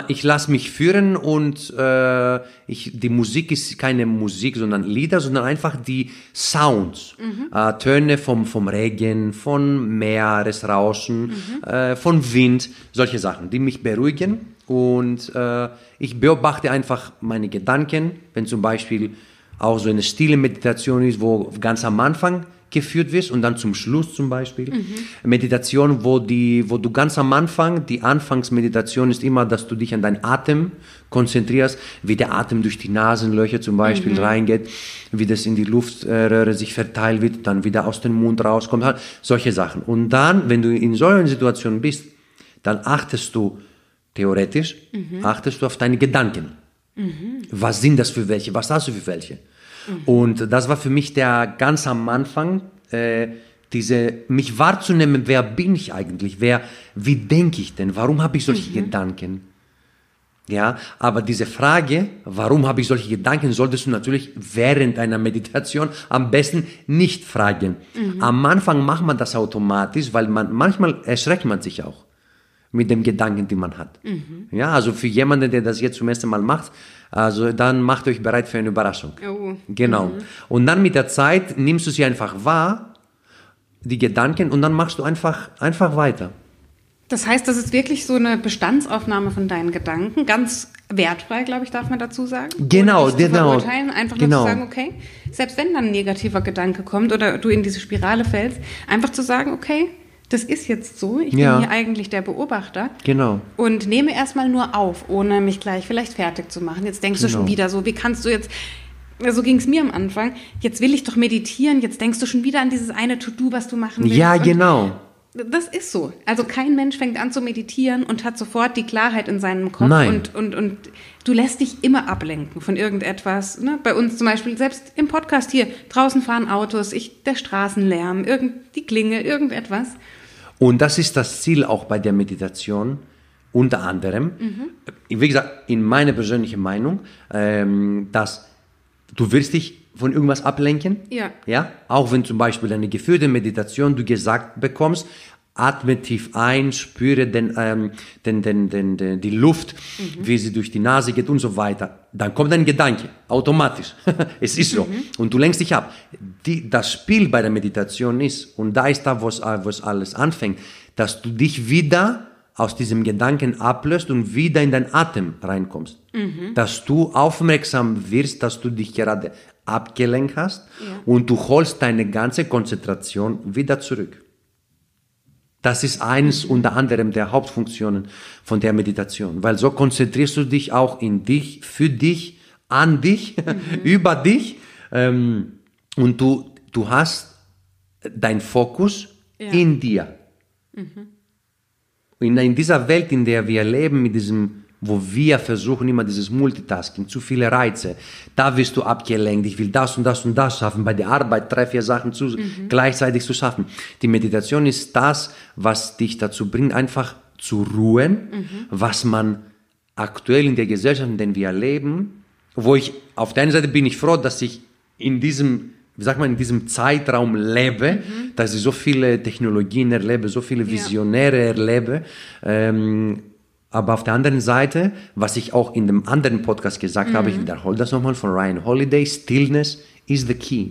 ich lasse mich führen und äh, ich, die Musik ist keine Musik, sondern Lieder, sondern einfach die Sounds, äh, Töne vom, vom Regen, von Meeresrauschen, äh, von Wind, solche Sachen, die mich beruhigen. Und äh, ich beobachte einfach meine Gedanken, wenn zum Beispiel auch so eine stille Meditation ist, wo ganz am Anfang geführt wirst und dann zum Schluss zum Beispiel. Meditation, wo, die, wo du ganz am Anfang, die Anfangsmeditation ist immer, dass du dich an deinen Atem konzentrierst, wie der Atem durch die Nasenlöcher zum Beispiel reingeht, wie das in die Luftröhre sich verteilt wird, dann wieder aus dem Mund rauskommt, halt solche Sachen. Und dann, wenn du in solchen Situationen bist, dann achtest du theoretisch, achtest du auf deine Gedanken. Was sind das für welche? Was hast du für welche? Und das war für mich der ganz am Anfang, äh, diese, mich wahrzunehmen, wer bin ich eigentlich? Wer, wie denke ich denn? Warum habe ich solche Gedanken? Ja, aber diese Frage, warum habe ich solche Gedanken, solltest du natürlich während einer Meditation am besten nicht fragen. Am Anfang macht man das automatisch, weil man manchmal erschreckt man sich auch mit dem Gedanken, den man hat. Ja, also für jemanden, der das jetzt zum ersten Mal macht, also dann macht euch bereit für eine Überraschung. Oh. Genau. Und dann mit der Zeit nimmst du sie einfach wahr, die Gedanken, und dann machst du einfach, einfach weiter. Das heißt, das ist wirklich so eine Bestandsaufnahme von deinen Gedanken, ganz wertfrei, glaube ich, darf man dazu sagen. Genau, Ohne dich zu genau. verurteilen, einfach nur Genau. zu sagen, okay, selbst wenn dann ein negativer Gedanke kommt oder du in diese Spirale fällst, einfach zu sagen, okay, das ist jetzt so, ich Ja. bin hier eigentlich der Beobachter. Genau. Und nehme erstmal nur auf, ohne mich gleich vielleicht fertig zu machen. Jetzt denkst du schon Genau. wieder so, wie kannst du jetzt, so ging es mir am Anfang, jetzt will ich doch meditieren, jetzt denkst du schon wieder an dieses eine To-Do, was du machen willst. Ja, genau. das ist so. Also kein Mensch fängt an zu meditieren und hat sofort die Klarheit in seinem Kopf. Nein. Und, und, und du lässt dich immer ablenken von irgendetwas. Ne? Bei uns zum Beispiel, selbst im Podcast hier, draußen fahren Autos, ich, der Straßenlärm, irgend, die Klingel, irgendetwas. Und das ist das Ziel auch bei der Meditation, unter anderem. Wie gesagt, in meiner persönlichen Meinung, ähm, dass du wirst dich von irgendwas ablenken. Ja. Ja. Auch wenn zum Beispiel eine geführte Meditation du gesagt bekommst, atme tief ein, spüre den, ähm, den, den, den, den, die Luft, wie sie durch die Nase geht und so weiter. Dann kommt ein Gedanke, automatisch. es ist so. Und du lenkst dich ab. Die, das Spiel bei der Meditation ist, und da ist da, wo es, alles anfängt, dass du dich wieder aus diesem Gedanken ablöst und wieder in deinen Atem reinkommst. Dass du aufmerksam wirst, dass du dich gerade abgelenkt hast und du holst deine ganze Konzentration wieder zurück. Das ist eines unter anderem der Hauptfunktionen von der Meditation, weil so konzentrierst du dich auch in dich, für dich, an dich, über dich ähm, und du, du hast dein Fokus Ja. in dir. In, in dieser Welt, in der wir leben, mit diesem, wo wir versuchen immer dieses Multitasking, zu viele Reize, da wirst du abgelenkt, ich will das und das und das schaffen, bei der Arbeit drei, vier Sachen zu, gleichzeitig zu schaffen. Die Meditation ist das, was dich dazu bringt, einfach zu ruhen, was man aktuell in der Gesellschaft, in der wir leben, wo ich, auf der einen Seite bin ich froh, dass ich in diesem, wie sagt man, in diesem Zeitraum lebe, dass ich so viele Technologien erlebe, so viele Visionäre erlebe. Ähm, aber auf der anderen Seite, was ich auch in dem anderen Podcast gesagt habe, ich wiederhole das nochmal von Ryan Holiday, Stillness is the key.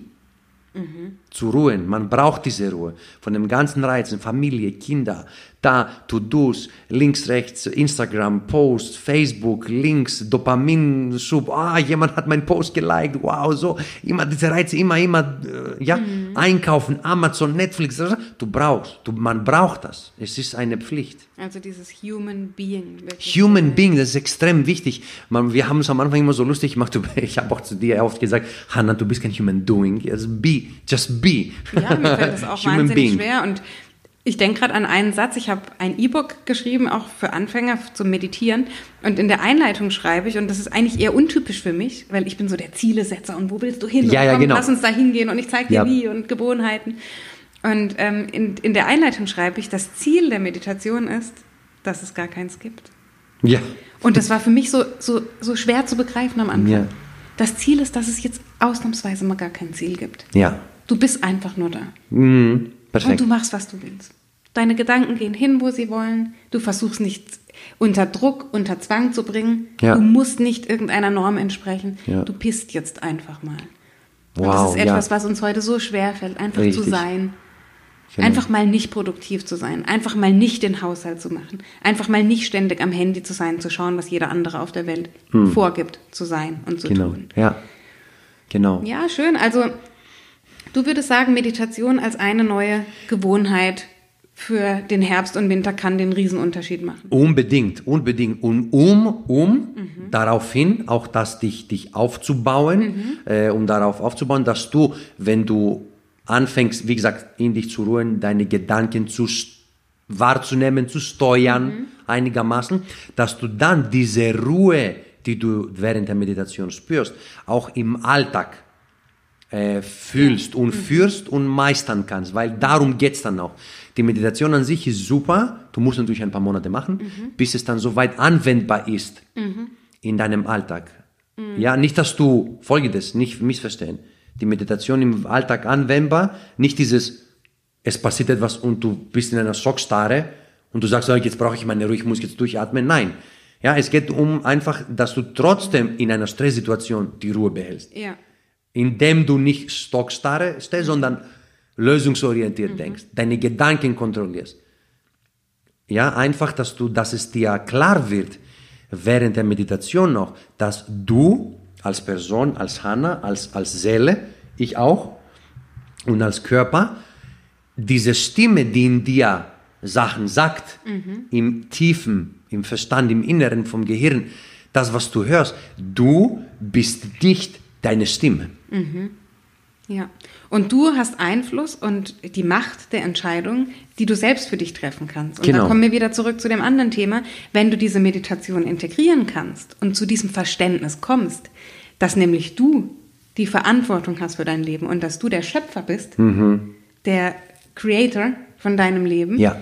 Zu ruhen, man braucht diese Ruhe. Von dem ganzen Reizen, Familie, Kinder, da, To-Dos, links, rechts, Instagram, Post, Facebook, Links, Dopaminschub, ah, jemand hat meinen Post geliked, wow, so, immer diese Reize, immer, immer, äh, ja, einkaufen, Amazon, Netflix, du brauchst, du, man braucht das. Es ist eine Pflicht. Also dieses Human Being. Human Being, das ist extrem wichtig. Man, wir haben es am Anfang immer so lustig gemacht. Ich habe auch zu dir oft gesagt, Hannah, du bist kein Human Doing. Just be, just be. Ja, mir fällt das auch wahnsinnig schwer. Und Ich denke gerade an einen Satz. Ich habe ein E-Book geschrieben, auch für Anfänger zum Meditieren. Und in der Einleitung schreibe ich, und das ist eigentlich eher untypisch für mich, weil ich bin so der Zielesetzer und wo willst du hin? Ja, und ja, komm, genau. Lass uns da hingehen und ich zeige dir Ja. wie und Gewohnheiten. Und ähm, in, in der Einleitung schreibe ich, das Ziel der Meditation ist, dass es gar keins gibt. Ja. Und das war für mich so, so, so schwer zu begreifen am Anfang. Ja. Das Ziel ist, dass es jetzt ausnahmsweise mal gar kein Ziel gibt. Ja. Du bist einfach nur da. Mhm. Und du machst, was du willst. Deine Gedanken gehen hin, wo sie wollen. Du versuchst nichts unter Druck, unter Zwang zu bringen. Ja. Du musst nicht irgendeiner Norm entsprechen. Ja. Du pisst jetzt einfach mal. Und Wow, das ist etwas, ja. was uns heute so schwer fällt, einfach Richtig. zu sein. Genau. Einfach mal nicht produktiv zu sein, einfach mal nicht den Haushalt zu machen, einfach mal nicht ständig am Handy zu sein, zu schauen, was jeder andere auf der Welt vorgibt zu sein und zu Genau. tun. Ja. Genau. Ja, schön. Also du würdest sagen, Meditation als eine neue Gewohnheit für den Herbst und Winter kann den Riesenunterschied machen. Unbedingt, unbedingt. Und um, um daraufhin auch das dich, dich aufzubauen, äh, um darauf aufzubauen, dass du, wenn du anfängst, wie gesagt, in dich zu ruhen, deine Gedanken zu wahrzunehmen, zu steuern, einigermaßen, dass du dann diese Ruhe, die du während der Meditation spürst, auch im Alltag äh, fühlst und führst und meistern kannst, weil darum geht's dann auch. Die Meditation an sich ist super, du musst natürlich ein paar Monate machen, bis es dann soweit anwendbar ist in deinem Alltag. Ja, nicht, dass du, folgendes, nicht missverstehen, die Meditation im Alltag anwendbar, nicht dieses, es passiert etwas und du bist in einer Schockstarre und du sagst, oh, jetzt brauche ich meine Ruhe, ich muss jetzt durchatmen. Nein. Ja, es geht um einfach, dass du trotzdem in einer Stresssituation die Ruhe behältst Ja. Indem du nicht stockstarre stehst, sondern lösungsorientiert denkst, deine Gedanken kontrollierst. Ja, einfach, dass du, dass es dir klar wird, während der Meditation noch, dass du als Person, als Hanna, als, als Seele, ich auch, und als Körper, diese Stimme, die in dir Sachen sagt, im Tiefen, im Verstand, im Inneren vom Gehirn, das, was du hörst, du bist nicht deine Stimme. Ja. Und du hast Einfluss und die Macht der Entscheidung, die du selbst für dich treffen kannst. Und Genau. da kommen wir wieder zurück zu dem anderen Thema. Wenn du diese Meditation integrieren kannst und zu diesem Verständnis kommst, dass nämlich du die Verantwortung hast für dein Leben und dass du der Schöpfer bist, der Creator von deinem Leben, Ja.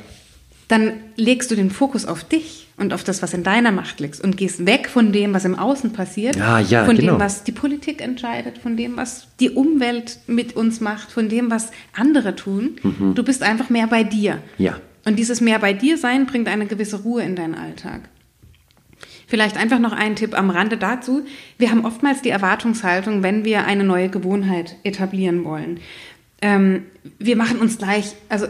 dann legst du den Fokus auf dich und auf das, was in deiner Macht liegt und gehst weg von dem, was im Außen passiert, Ja, ja, von genau. dem, was die Politik entscheidet, von dem, was die Umwelt mit uns macht, von dem, was andere tun. Du bist einfach mehr bei dir. Mhm. Ja. Und dieses mehr bei dir sein bringt eine gewisse Ruhe in deinen Alltag. Vielleicht einfach noch ein Tipp am Rande dazu. Wir haben oftmals die Erwartungshaltung, wenn wir eine neue Gewohnheit etablieren wollen. Ähm, wir machen uns gleich, also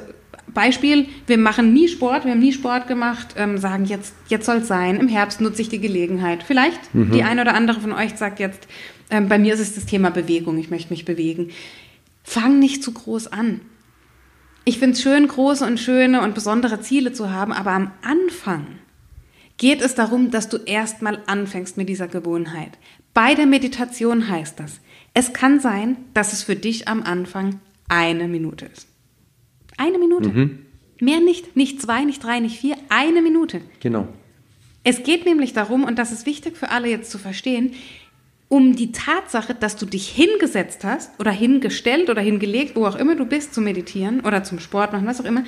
Beispiel, wir machen nie Sport, wir haben nie Sport gemacht, ähm, sagen jetzt, jetzt soll es sein, im Herbst nutze ich die Gelegenheit. Vielleicht die eine oder andere von euch sagt jetzt, ähm, bei mir ist es das Thema Bewegung, ich möchte mich bewegen. Fang nicht zu groß an. Ich finde es schön, große und schöne und besondere Ziele zu haben, aber am Anfang geht es darum, dass du erstmal anfängst mit dieser Gewohnheit. Bei der Meditation heißt das, es kann sein, dass es für dich am Anfang eine Minute ist. Eine Minute. Mehr nicht, nicht zwei, nicht drei, nicht vier, eine Minute. Genau. Es geht nämlich darum, und das ist wichtig für alle jetzt zu verstehen, um die Tatsache, dass du dich hingesetzt hast oder hingestellt oder hingelegt, wo auch immer du bist, zu meditieren oder zum Sport machen, was auch immer,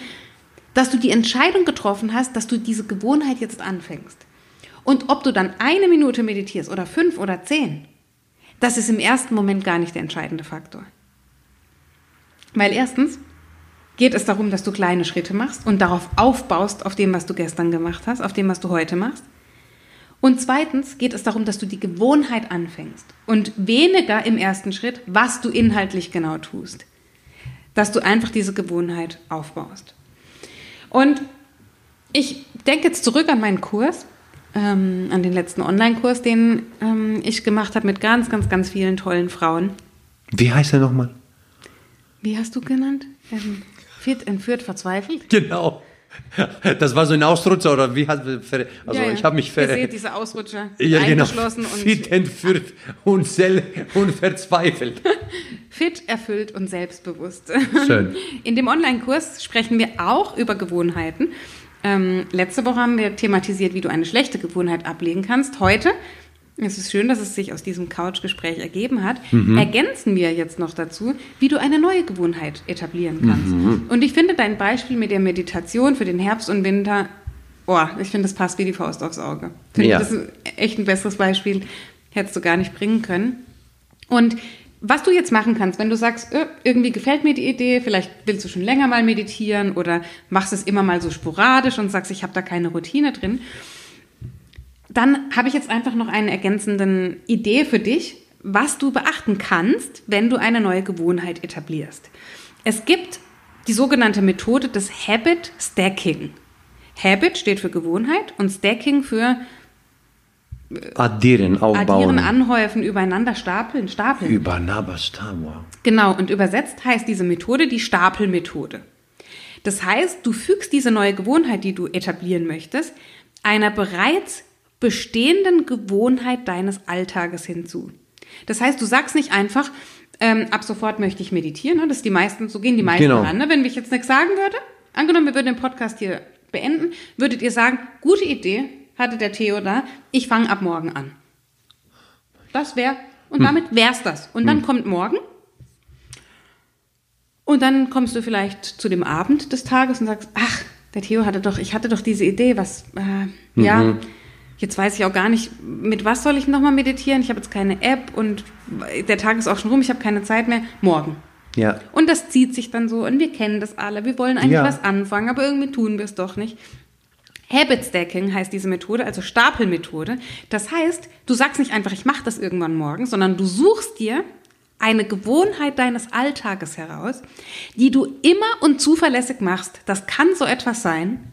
dass du die Entscheidung getroffen hast, dass du diese Gewohnheit jetzt anfängst. Und ob du dann eine Minute meditierst oder fünf oder zehn, das ist im ersten Moment gar nicht der entscheidende Faktor. Weil erstens geht es darum, dass du kleine Schritte machst und darauf aufbaust, auf dem, was du gestern gemacht hast, auf dem, was du heute machst. Und zweitens geht es darum, dass du die Gewohnheit anfängst und weniger im ersten Schritt, was du inhaltlich genau tust. Dass du einfach diese Gewohnheit aufbaust. Und ich denke jetzt zurück an meinen Kurs, ähm, an den letzten Online-Kurs, den ähm, ich gemacht habe mit ganz, ganz, ganz vielen tollen Frauen. Wie heißt er nochmal? Wie hast du genannt? Ähm, fit, entführt, verzweifelt? Genau. Das war so ein Ausrutscher oder wie hat also Ja, ich habe mich ver seht diese Ausrutscher ja, genau. eingeschlossen und Fit entführt und, sel und verzweifelt. fit, erfüllt und selbstbewusst. Schön. In dem Online-Kurs sprechen wir auch über Gewohnheiten. Ähm, letzte Woche haben wir thematisiert, wie du eine schlechte Gewohnheit ablegen kannst. Heute, es ist schön, dass es sich aus diesem Couchgespräch ergeben hat, ergänzen wir jetzt noch dazu, wie du eine neue Gewohnheit etablieren kannst. Und ich finde dein Beispiel mit der Meditation für den Herbst und Winter, oh, ich finde, das passt wie die Faust aufs Auge. Finde Ja. ich, das ist echt ein besseres Beispiel, hättest du gar nicht bringen können. Und was du jetzt machen kannst, wenn du sagst, äh, irgendwie gefällt mir die Idee, vielleicht willst du schon länger mal meditieren oder machst es immer mal so sporadisch und sagst, ich habe da keine Routine drin, dann habe ich jetzt einfach noch eine ergänzende Idee für dich, was du beachten kannst, wenn du eine neue Gewohnheit etablierst. Es gibt die sogenannte Methode des Habit Stacking. Habit steht für Gewohnheit und Stacking für Addieren, aufbauen. Addieren, anhäufen, übereinander stapeln, stapeln. Über Nabastar, wow. Genau, und übersetzt heißt diese Methode die Stapelmethode. Das heißt, du fügst diese neue Gewohnheit, die du etablieren möchtest, einer bereits bestehenden Gewohnheit deines Alltages hinzu. Das heißt, du sagst nicht einfach, ähm, ab sofort möchte ich meditieren. Ne? Das ist die meisten, so gehen die meisten Genau. ran. Ne? Wenn ich jetzt nichts sagen würde, angenommen, wir würden den Podcast hier beenden, würdet ihr sagen, gute Idee, hatte der Theo da, ich fange ab morgen an. Das wäre, und damit wär's das. Und dann kommt morgen und dann kommst du vielleicht zu dem Abend des Tages und sagst, ach, der Theo hatte doch, ich hatte doch diese Idee, was, äh, ja, jetzt weiß ich auch gar nicht, mit was soll ich nochmal meditieren? Ich habe jetzt keine App und der Tag ist auch schon rum, ich habe keine Zeit mehr. Morgen. Ja. Und das zieht sich dann so und wir kennen das alle. Wir wollen eigentlich Ja. was anfangen, aber irgendwie tun wir es doch nicht. Habit Stacking heißt diese Methode, also Stapelmethode. Das heißt, du sagst nicht einfach, ich mache das irgendwann morgen, sondern du suchst dir eine Gewohnheit deines Alltages heraus, die du immer und zuverlässig machst. Das kann so etwas sein.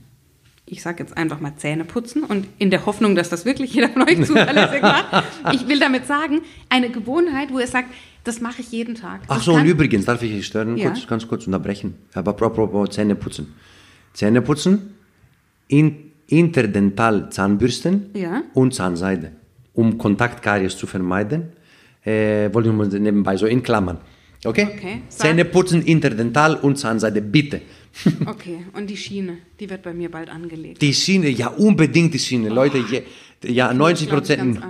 Ich sage jetzt einfach mal Zähne putzen und in der Hoffnung, dass das wirklich jeder von euch zuverlässig macht. Ich will damit sagen, eine Gewohnheit, wo ihr sagt, das mache ich jeden Tag. Ach Das so, und übrigens, darf ich dich stören? Ja. Kurz, ganz kurz unterbrechen. Aber apropos Zähne putzen. Zähne putzen, in, interdental Zahnbürsten Ja. und Zahnseide. Um Kontaktkaries zu vermeiden, äh, ich mal nebenbei so in Klammern. Okay? Okay. Zähne putzen, interdental und Zahnseide, bitte. Okay, und die Schiene, die wird bei mir bald angelegt. Die Schiene, ja unbedingt die Schiene. Leute, je, ja 90 glaub ich Prozent,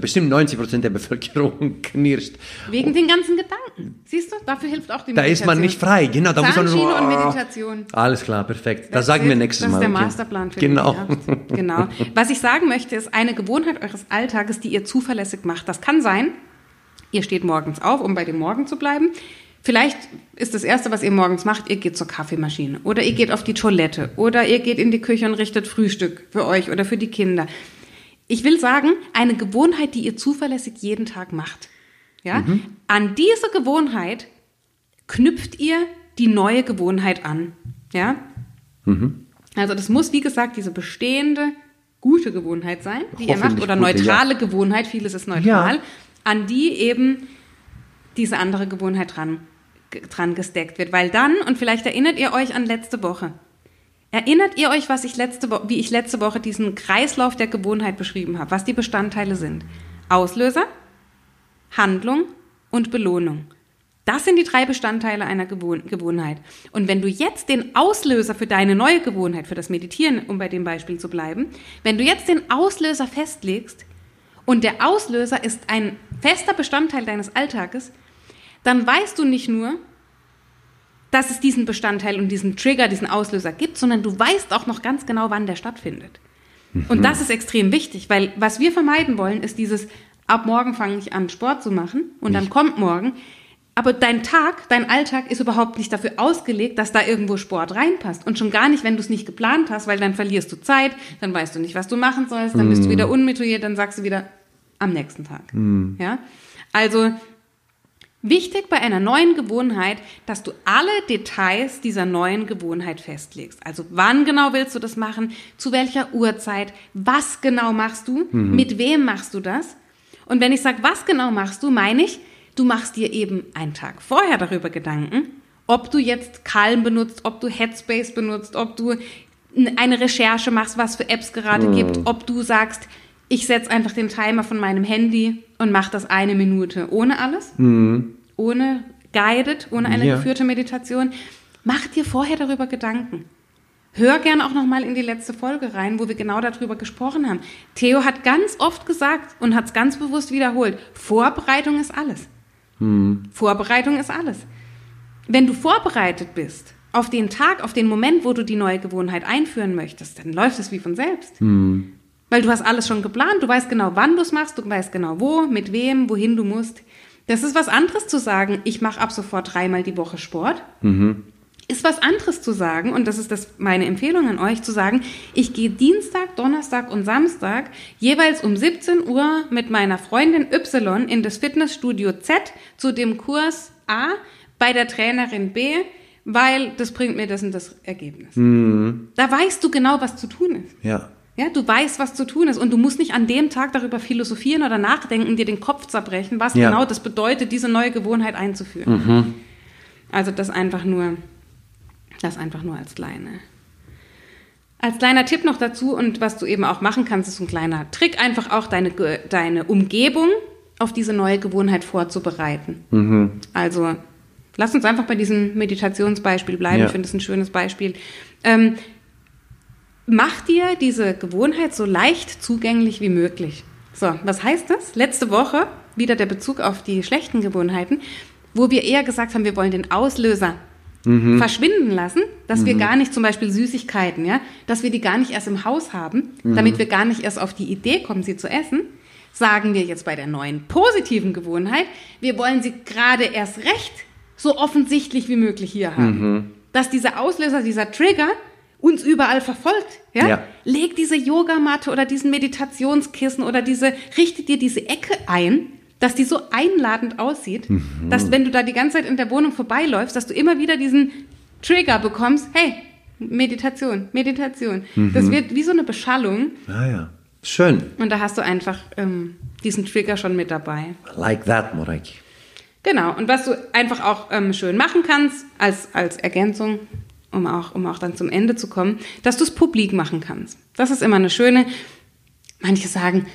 bestimmt 90 Prozent der Bevölkerung knirscht. Wegen den ganzen Gedanken. Siehst du, dafür hilft auch die Da Meditation. ist man nicht frei, genau. Da muss man nur, und Meditation. Alles klar, perfekt. Das That's sagen wir nächstes Mal. Das ist der okay. Masterplan für Genau. Herbst. Genau. Was ich sagen möchte, ist eine Gewohnheit eures Alltages, die ihr zuverlässig macht. Das kann sein, ihr steht morgens auf, um bei dem Morgen zu bleiben. Vielleicht ist das Erste, was ihr morgens macht, ihr geht zur Kaffeemaschine oder ihr geht auf die Toilette oder ihr geht in die Küche und richtet Frühstück für euch oder für die Kinder. Ich will sagen, eine Gewohnheit, die ihr zuverlässig jeden Tag macht. Ja? Mhm. An diese Gewohnheit knüpft ihr die neue Gewohnheit an. Ja? Mhm. Also das muss, wie gesagt, diese bestehende gute Gewohnheit sein, die ihr macht, oder gute, neutrale Gewohnheit, vieles ist neutral, an die eben diese andere Gewohnheit dran, dran gesteckt wird. Weil dann, und vielleicht erinnert ihr euch an letzte Woche, erinnert ihr euch, was ich letzte Wo wie ich letzte Woche diesen Kreislauf der Gewohnheit beschrieben habe, was die Bestandteile sind? Auslöser, Handlung und Belohnung. Das sind die drei Bestandteile einer Gewohn Gewohnheit. Und wenn du jetzt den Auslöser für deine neue Gewohnheit, für das Meditieren, um bei dem Beispiel zu bleiben, wenn du jetzt den Auslöser festlegst und der Auslöser ist ein fester Bestandteil deines Alltages, dann weißt du nicht nur, dass es diesen Bestandteil und diesen Trigger, diesen Auslöser gibt, sondern du weißt auch noch ganz genau, wann der stattfindet. Und das ist extrem wichtig, weil was wir vermeiden wollen, ist dieses, ab morgen fange ich an, Sport zu machen und dann kommt morgen. Aber dein Tag, dein Alltag ist überhaupt nicht dafür ausgelegt, dass da irgendwo Sport reinpasst. Und schon gar nicht, wenn du es nicht geplant hast, weil dann verlierst du Zeit, dann weißt du nicht, was du machen sollst, dann bist du wieder unmotiviert, dann sagst du wieder am nächsten Tag. Ja? Also Wichtig bei einer neuen Gewohnheit, dass du alle Details dieser neuen Gewohnheit festlegst. Also wann genau willst du das machen, zu welcher Uhrzeit, was genau machst du, mit wem machst du das. Und wenn ich sage, was genau machst du, meine ich, du machst dir eben einen Tag vorher darüber Gedanken, ob du jetzt Calm benutzt, ob du Headspace benutzt, ob du eine Recherche machst, was für Apps gerade gibt, ob du sagst, ich setze einfach den Timer von meinem Handy und mache das eine Minute ohne alles ohne guided, ohne eine Ja. geführte Meditation. Mach dir vorher darüber Gedanken. Hör gern auch noch mal in die letzte Folge rein, wo wir genau darüber gesprochen haben. Theo hat ganz oft gesagt und hat es ganz bewusst wiederholt. Vorbereitung ist alles. Vorbereitung ist alles. Wenn du vorbereitet bist auf den Tag, auf den Moment, wo du die neue Gewohnheit einführen möchtest, dann läuft es wie von selbst. Weil du hast alles schon geplant, du weißt genau, wann du es machst, du weißt genau wo, mit wem, wohin du musst. Das ist was anderes zu sagen, ich mache ab sofort dreimal die Woche Sport. Ist was anderes zu sagen, und das ist das meine Empfehlung an euch, zu sagen, ich gehe Dienstag, Donnerstag und Samstag jeweils um 17 Uhr mit meiner Freundin Y in das Fitnessstudio Z zu dem Kurs A bei der Trainerin B, weil das bringt mir das und das Ergebnis. Da weißt du genau, was zu tun ist. Ja. Ja, du weißt, was zu tun ist und du musst nicht an dem Tag darüber philosophieren oder nachdenken, dir den Kopf zerbrechen, was Ja. genau das bedeutet, diese neue Gewohnheit einzuführen. Also das einfach nur, das einfach nur als kleine. Als kleiner Tipp noch dazu und was du eben auch machen kannst, ist ein kleiner Trick, einfach auch deine, deine Umgebung auf diese neue Gewohnheit vorzubereiten. Also lass uns einfach bei diesem Meditationsbeispiel bleiben. Ja. Ich finde es ein schönes Beispiel. Ähm, mach dir diese Gewohnheit so leicht zugänglich wie möglich. So, was heißt das? Letzte Woche wieder der Bezug auf die schlechten Gewohnheiten, wo wir eher gesagt haben, wir wollen den Auslöser verschwinden lassen, dass wir gar nicht zum Beispiel Süßigkeiten, ja, dass wir die gar nicht erst im Haus haben, damit wir gar nicht erst auf die Idee kommen, sie zu essen, sagen wir jetzt bei der neuen positiven Gewohnheit, wir wollen sie gerade erst recht so offensichtlich wie möglich hier haben. Dass dieser Auslöser, dieser Trigger uns überall verfolgt. Ja? Ja. Leg diese Yogamatte oder diesen Meditationskissen oder diese, richte dir diese Ecke ein, dass die so einladend aussieht, dass wenn du da die ganze Zeit in der Wohnung vorbeiläufst, dass du immer wieder diesen Trigger bekommst, hey, Meditation, Meditation. Das wird wie so eine Beschallung Ah ja. Schön. und da hast du einfach ähm, diesen Trigger schon mit dabei. Like that, Morek. Genau, und was du einfach auch ähm, schön machen kannst, als, als Ergänzung, um auch, um auch dann zum Ende zu kommen, dass du es publik machen kannst. Das ist immer eine schöne, manche sagen,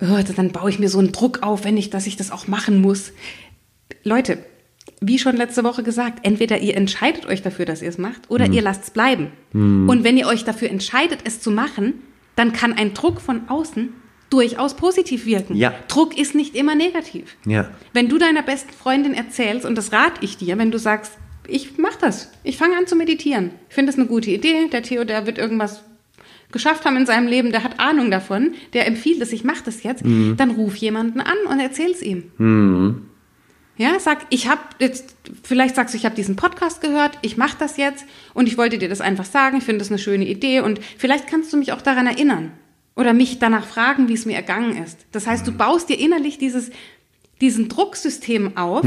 oh, dann baue ich mir so einen Druck auf, wenn ich, dass ich das auch machen muss. Leute, wie schon letzte Woche gesagt, entweder ihr entscheidet euch dafür, dass ihr es macht, oder ihr lasst es bleiben. Und wenn ihr euch dafür entscheidet, es zu machen, dann kann ein Druck von außen durchaus positiv wirken. Ja. Druck ist nicht immer negativ. Ja. Wenn du deiner besten Freundin erzählst, und das rate ich dir, wenn du sagst, ich mach das, ich fange an zu meditieren. Ich finde das eine gute Idee. Der Theo, der wird irgendwas geschafft haben in seinem Leben, der hat Ahnung davon, der empfiehlt es, ich mache das jetzt, dann ruf jemanden an und erzähl's ihm. Ja, sag, ich habe jetzt, vielleicht sagst du, ich habe diesen Podcast gehört, ich mache das jetzt und ich wollte dir das einfach sagen, ich finde das eine schöne Idee und vielleicht kannst du mich auch daran erinnern oder mich danach fragen, wie es mir ergangen ist. Das heißt, du baust dir innerlich dieses, diesen Drucksystem auf,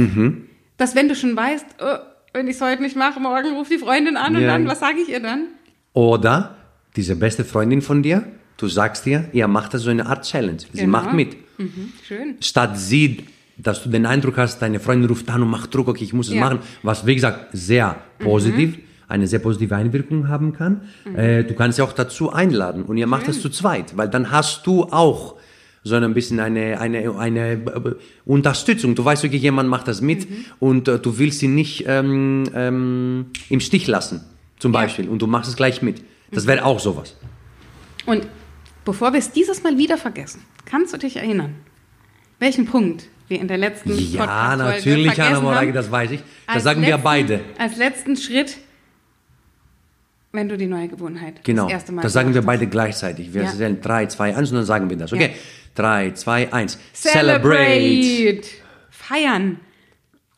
dass wenn du schon weißt, oh, wenn ich es heute nicht mache, morgen ruft die Freundin an und Ja. dann, was sage ich ihr dann? Oder diese beste Freundin von dir, du sagst ihr, ihr macht das so eine Art Challenge. Sie Genau. macht mit. Mhm, schön. Statt sie, dass du den Eindruck hast, deine Freundin ruft an und macht Druck, okay, ich muss es Ja. machen, was wie gesagt sehr positiv, eine sehr positive Einwirkung haben kann. Äh, du kannst sie auch dazu einladen und ihr macht das zu zweit, weil dann hast du auch so ein bisschen eine, eine, eine äh, Unterstützung. Du weißt, okay, jemand macht das mit und äh, du willst sie nicht ähm, ähm, im Stich lassen, zum Ja. Beispiel, und du machst es gleich mit. Das wäre auch sowas. Und bevor wir es dieses Mal wieder vergessen, kannst du dich erinnern, welchen Punkt wir in der letzten Ja, natürlich, Anna Morage, haben? das weiß ich. Das Als sagen wir letzten- beide. Als letzten Schritt, wenn du die neue Gewohnheit Genau, das erste Mal das sagen wir beide gleichzeitig. Wir Ja. sagen 3, 2, 1 und dann sagen wir das. Okay, Ja. 3, 2, 1. Celebrate! Feiern!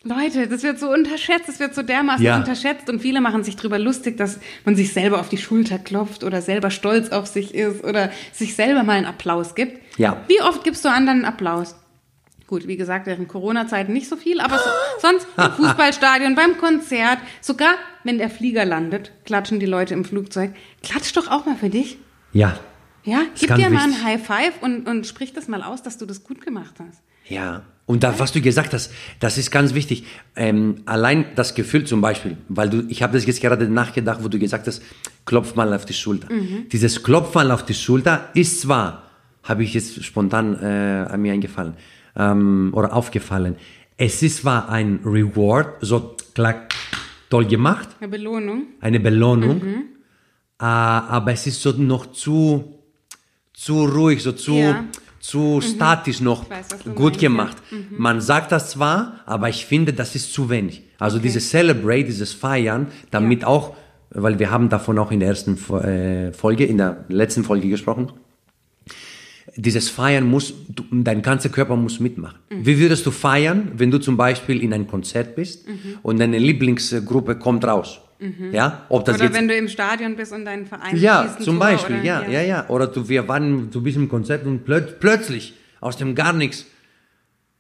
Leute, das wird so unterschätzt, das wird so dermaßen Ja. unterschätzt und viele machen sich drüber lustig, dass man sich selber auf die Schulter klopft oder selber stolz auf sich ist oder sich selber mal einen Applaus gibt. Ja. Wie oft gibst du anderen einen Applaus? Gut, wie gesagt, während Corona-Zeiten nicht so viel, aber so, sonst im Fußballstadion, beim Konzert, sogar wenn der Flieger landet, klatschen die Leute im Flugzeug. Klatsch doch auch mal für dich. Ja, Ja, gib dir mal ein High Five und, und sprich das mal aus, dass du das gut gemacht hast. ja. Und da, was du gesagt hast, das ist ganz wichtig. Ähm, allein das Gefühl zum Beispiel, weil du, ich habe das jetzt gerade nachgedacht, wo du gesagt hast, klopf mal auf die Schulter. Mhm. Dieses Klopf mal auf die Schulter ist zwar, habe ich jetzt spontan äh, an mir eingefallen ähm, oder aufgefallen, Es ist zwar ein Reward, so klar, toll gemacht, Eine Belohnung. eine Belohnung, Mhm. äh, aber es ist so noch zu, zu ruhig, so zu, Ja. zu statisch noch weiß, gut meinst, gemacht. ja. Mhm. Man sagt das zwar, aber ich finde, das ist zu wenig. Also dieses Celebrate, dieses Feiern, damit auch, weil wir haben davon auch in der ersten äh, Folge, in der letzten Folge gesprochen, dieses Feiern muss, du, dein ganzer Körper muss mitmachen. Mhm. Wie würdest du feiern, wenn du zum Beispiel in ein Konzert bist Mhm. und deine Lieblingsgruppe kommt raus? Ja, ob das Oder jetzt wenn du im Stadion bist und deinen Verein ja, zum Beispiel, oder, ja, ja, ja. Oder du, wir waren, du bist im Konzert und plöt, plötzlich aus dem gar nichts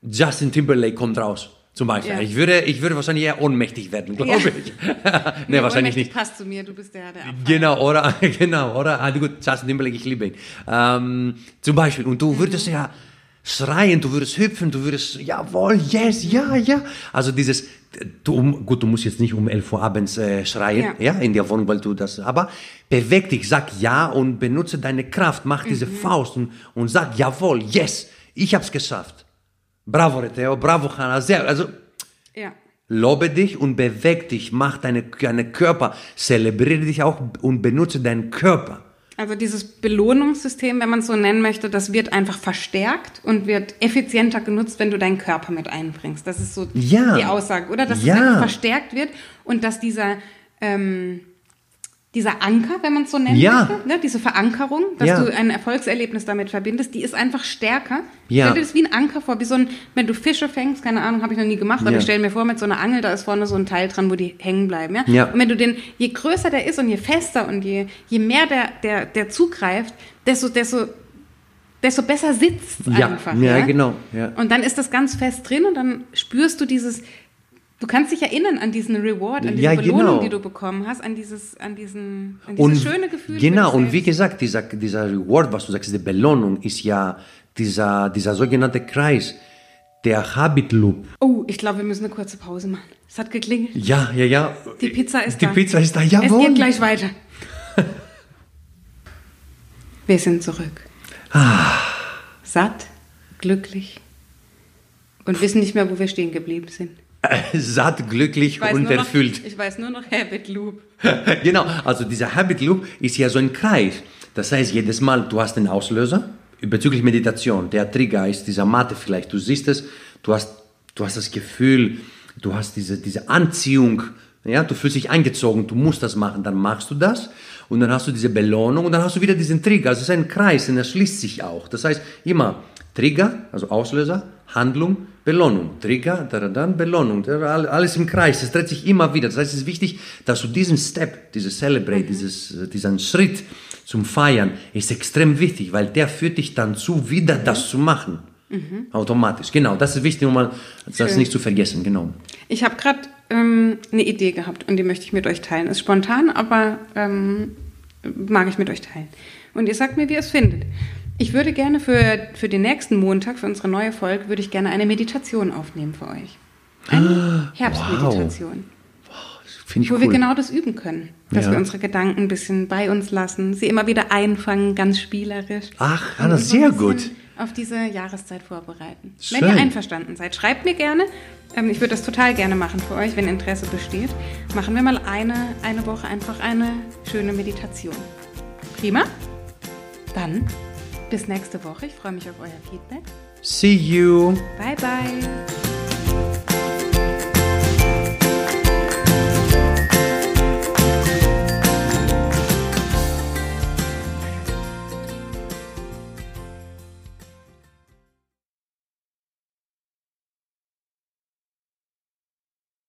Justin Timberlake kommt raus. Zum Beispiel. Ja. Ich würde, ich würde wahrscheinlich eher ohnmächtig werden, glaube ich. nee, wahrscheinlich nicht. passt zu mir, du bist der, der abfeiert. Genau, oder, genau, oder, ah, gut, Justin Timberlake, ich liebe ihn. Ähm, zum Beispiel, und du würdest ja schreien, du würdest hüpfen, du würdest, jawohl, yes, ja, ja. Also dieses, du, gut, du musst jetzt nicht um 11 Uhr abends äh, schreien, ja. Ja. in der Wohnung, weil du das, aber beweg dich, sag ja und benutze deine Kraft, mach diese Faust und, und sag, jawohl, yes, ich hab's geschafft. Bravo, Reteo, bravo, Hannah, sehr, also, Ja. Lobe dich und beweg dich, mach deine, deine Körper, zelebriere dich auch und benutze deinen Körper. Also dieses Belohnungssystem, wenn man es so nennen möchte, das wird einfach verstärkt und wird effizienter genutzt, wenn du deinen Körper mit einbringst. Das ist so Ja. die Aussage, oder? Dass Ja. es verstärkt wird und dass dieser, ähm, dieser Anker, wenn man es so nennen Ja. möchte, ne? diese Verankerung, dass Ja. du ein Erfolgserlebnis damit verbindest, die ist einfach stärker. Ja. Stell dir das wie ein Anker vor, wie so ein, wenn du Fische fängst, keine Ahnung, habe ich noch nie gemacht, aber Ja. ich stelle mir vor, mit so einer Angel, da ist vorne so ein Teil dran, wo die hängen bleiben. Ja? Ja. Und wenn du den, je größer der ist und je fester und je, je mehr der, der, der zugreift, desto, desto, desto besser sitzt Ja, einfach. ja, genau, ja. Und dann ist das ganz fest drin und dann spürst du dieses, du kannst dich erinnern an diesen Reward, an diese Ja, Belohnung, genau. die du bekommen hast, an dieses, an diesen, an dieses Und schöne Gefühl. Genau, und wie gesagt, dieser, dieser Reward, was du sagst, diese Belohnung ist ja dieser, dieser sogenannte Kreis, der Habit Loop. Oh, ich glaube, wir müssen eine kurze Pause machen. Es hat geklingelt. Ja, ja, ja. Die Pizza ist Die da. Pizza ist da, Es jawohl. geht gleich weiter. Wir sind zurück. Ah. Satt, glücklich und wissen nicht mehr, wo wir stehen geblieben sind. Satt, glücklich Ich weiß, und nur noch, erfüllt. ich weiß nur noch Habit Loop. genau, also dieser Habit Loop ist ja so ein Kreis. Das heißt, jedes Mal, du hast den Auslöser bezüglich Meditation. Der Trigger ist dieser Mathe vielleicht. Du siehst es, du hast, du hast das Gefühl, du hast diese, diese Anziehung, ja, du fühlst dich eingezogen, du musst das machen, dann machst du das und dann hast du diese Belohnung und dann hast du wieder diesen Trigger. Also es ist ein Kreis und er schließt sich auch. Das heißt, immer Trigger, also Auslöser, Handlung, Belohnung. Trigger, da, da, dann Belohnung. Da, Alles im Kreis. Es dreht sich immer wieder. Das heißt, es ist wichtig, dass du diesen Step, dieses Celebrate, dieses, äh, diesen Schritt zum Feiern, ist extrem wichtig, weil der führt dich dann zu, wieder das zu machen. Automatisch. Genau, das ist wichtig, um mal das Schön. nicht zu vergessen. Genau. Ich habe gerade ähm, eine Idee gehabt und die möchte ich mit euch teilen. Ist spontan, aber ähm, mag ich mit euch teilen. Und ihr sagt mir, wie ihr es findet. Ich würde gerne für, für den nächsten Montag, für unsere neue Folge, würde ich gerne eine Meditation aufnehmen für euch. Eine Herbstmeditation. Finde ich Wo cool. wir genau das üben können. Dass Ja. wir unsere Gedanken ein bisschen bei uns lassen, sie immer wieder einfangen, ganz spielerisch. Ach, uns so ein sehr gut. Auf diese Jahreszeit vorbereiten. Schön. Wenn ihr einverstanden seid, schreibt mir gerne. Ähm, ich würde das total gerne machen für euch, wenn Interesse besteht. Machen wir mal eine, eine Woche einfach eine schöne Meditation. Prima. Dann bis nächste Woche. Ich freue mich auf euer Feedback. See you. Bye, bye.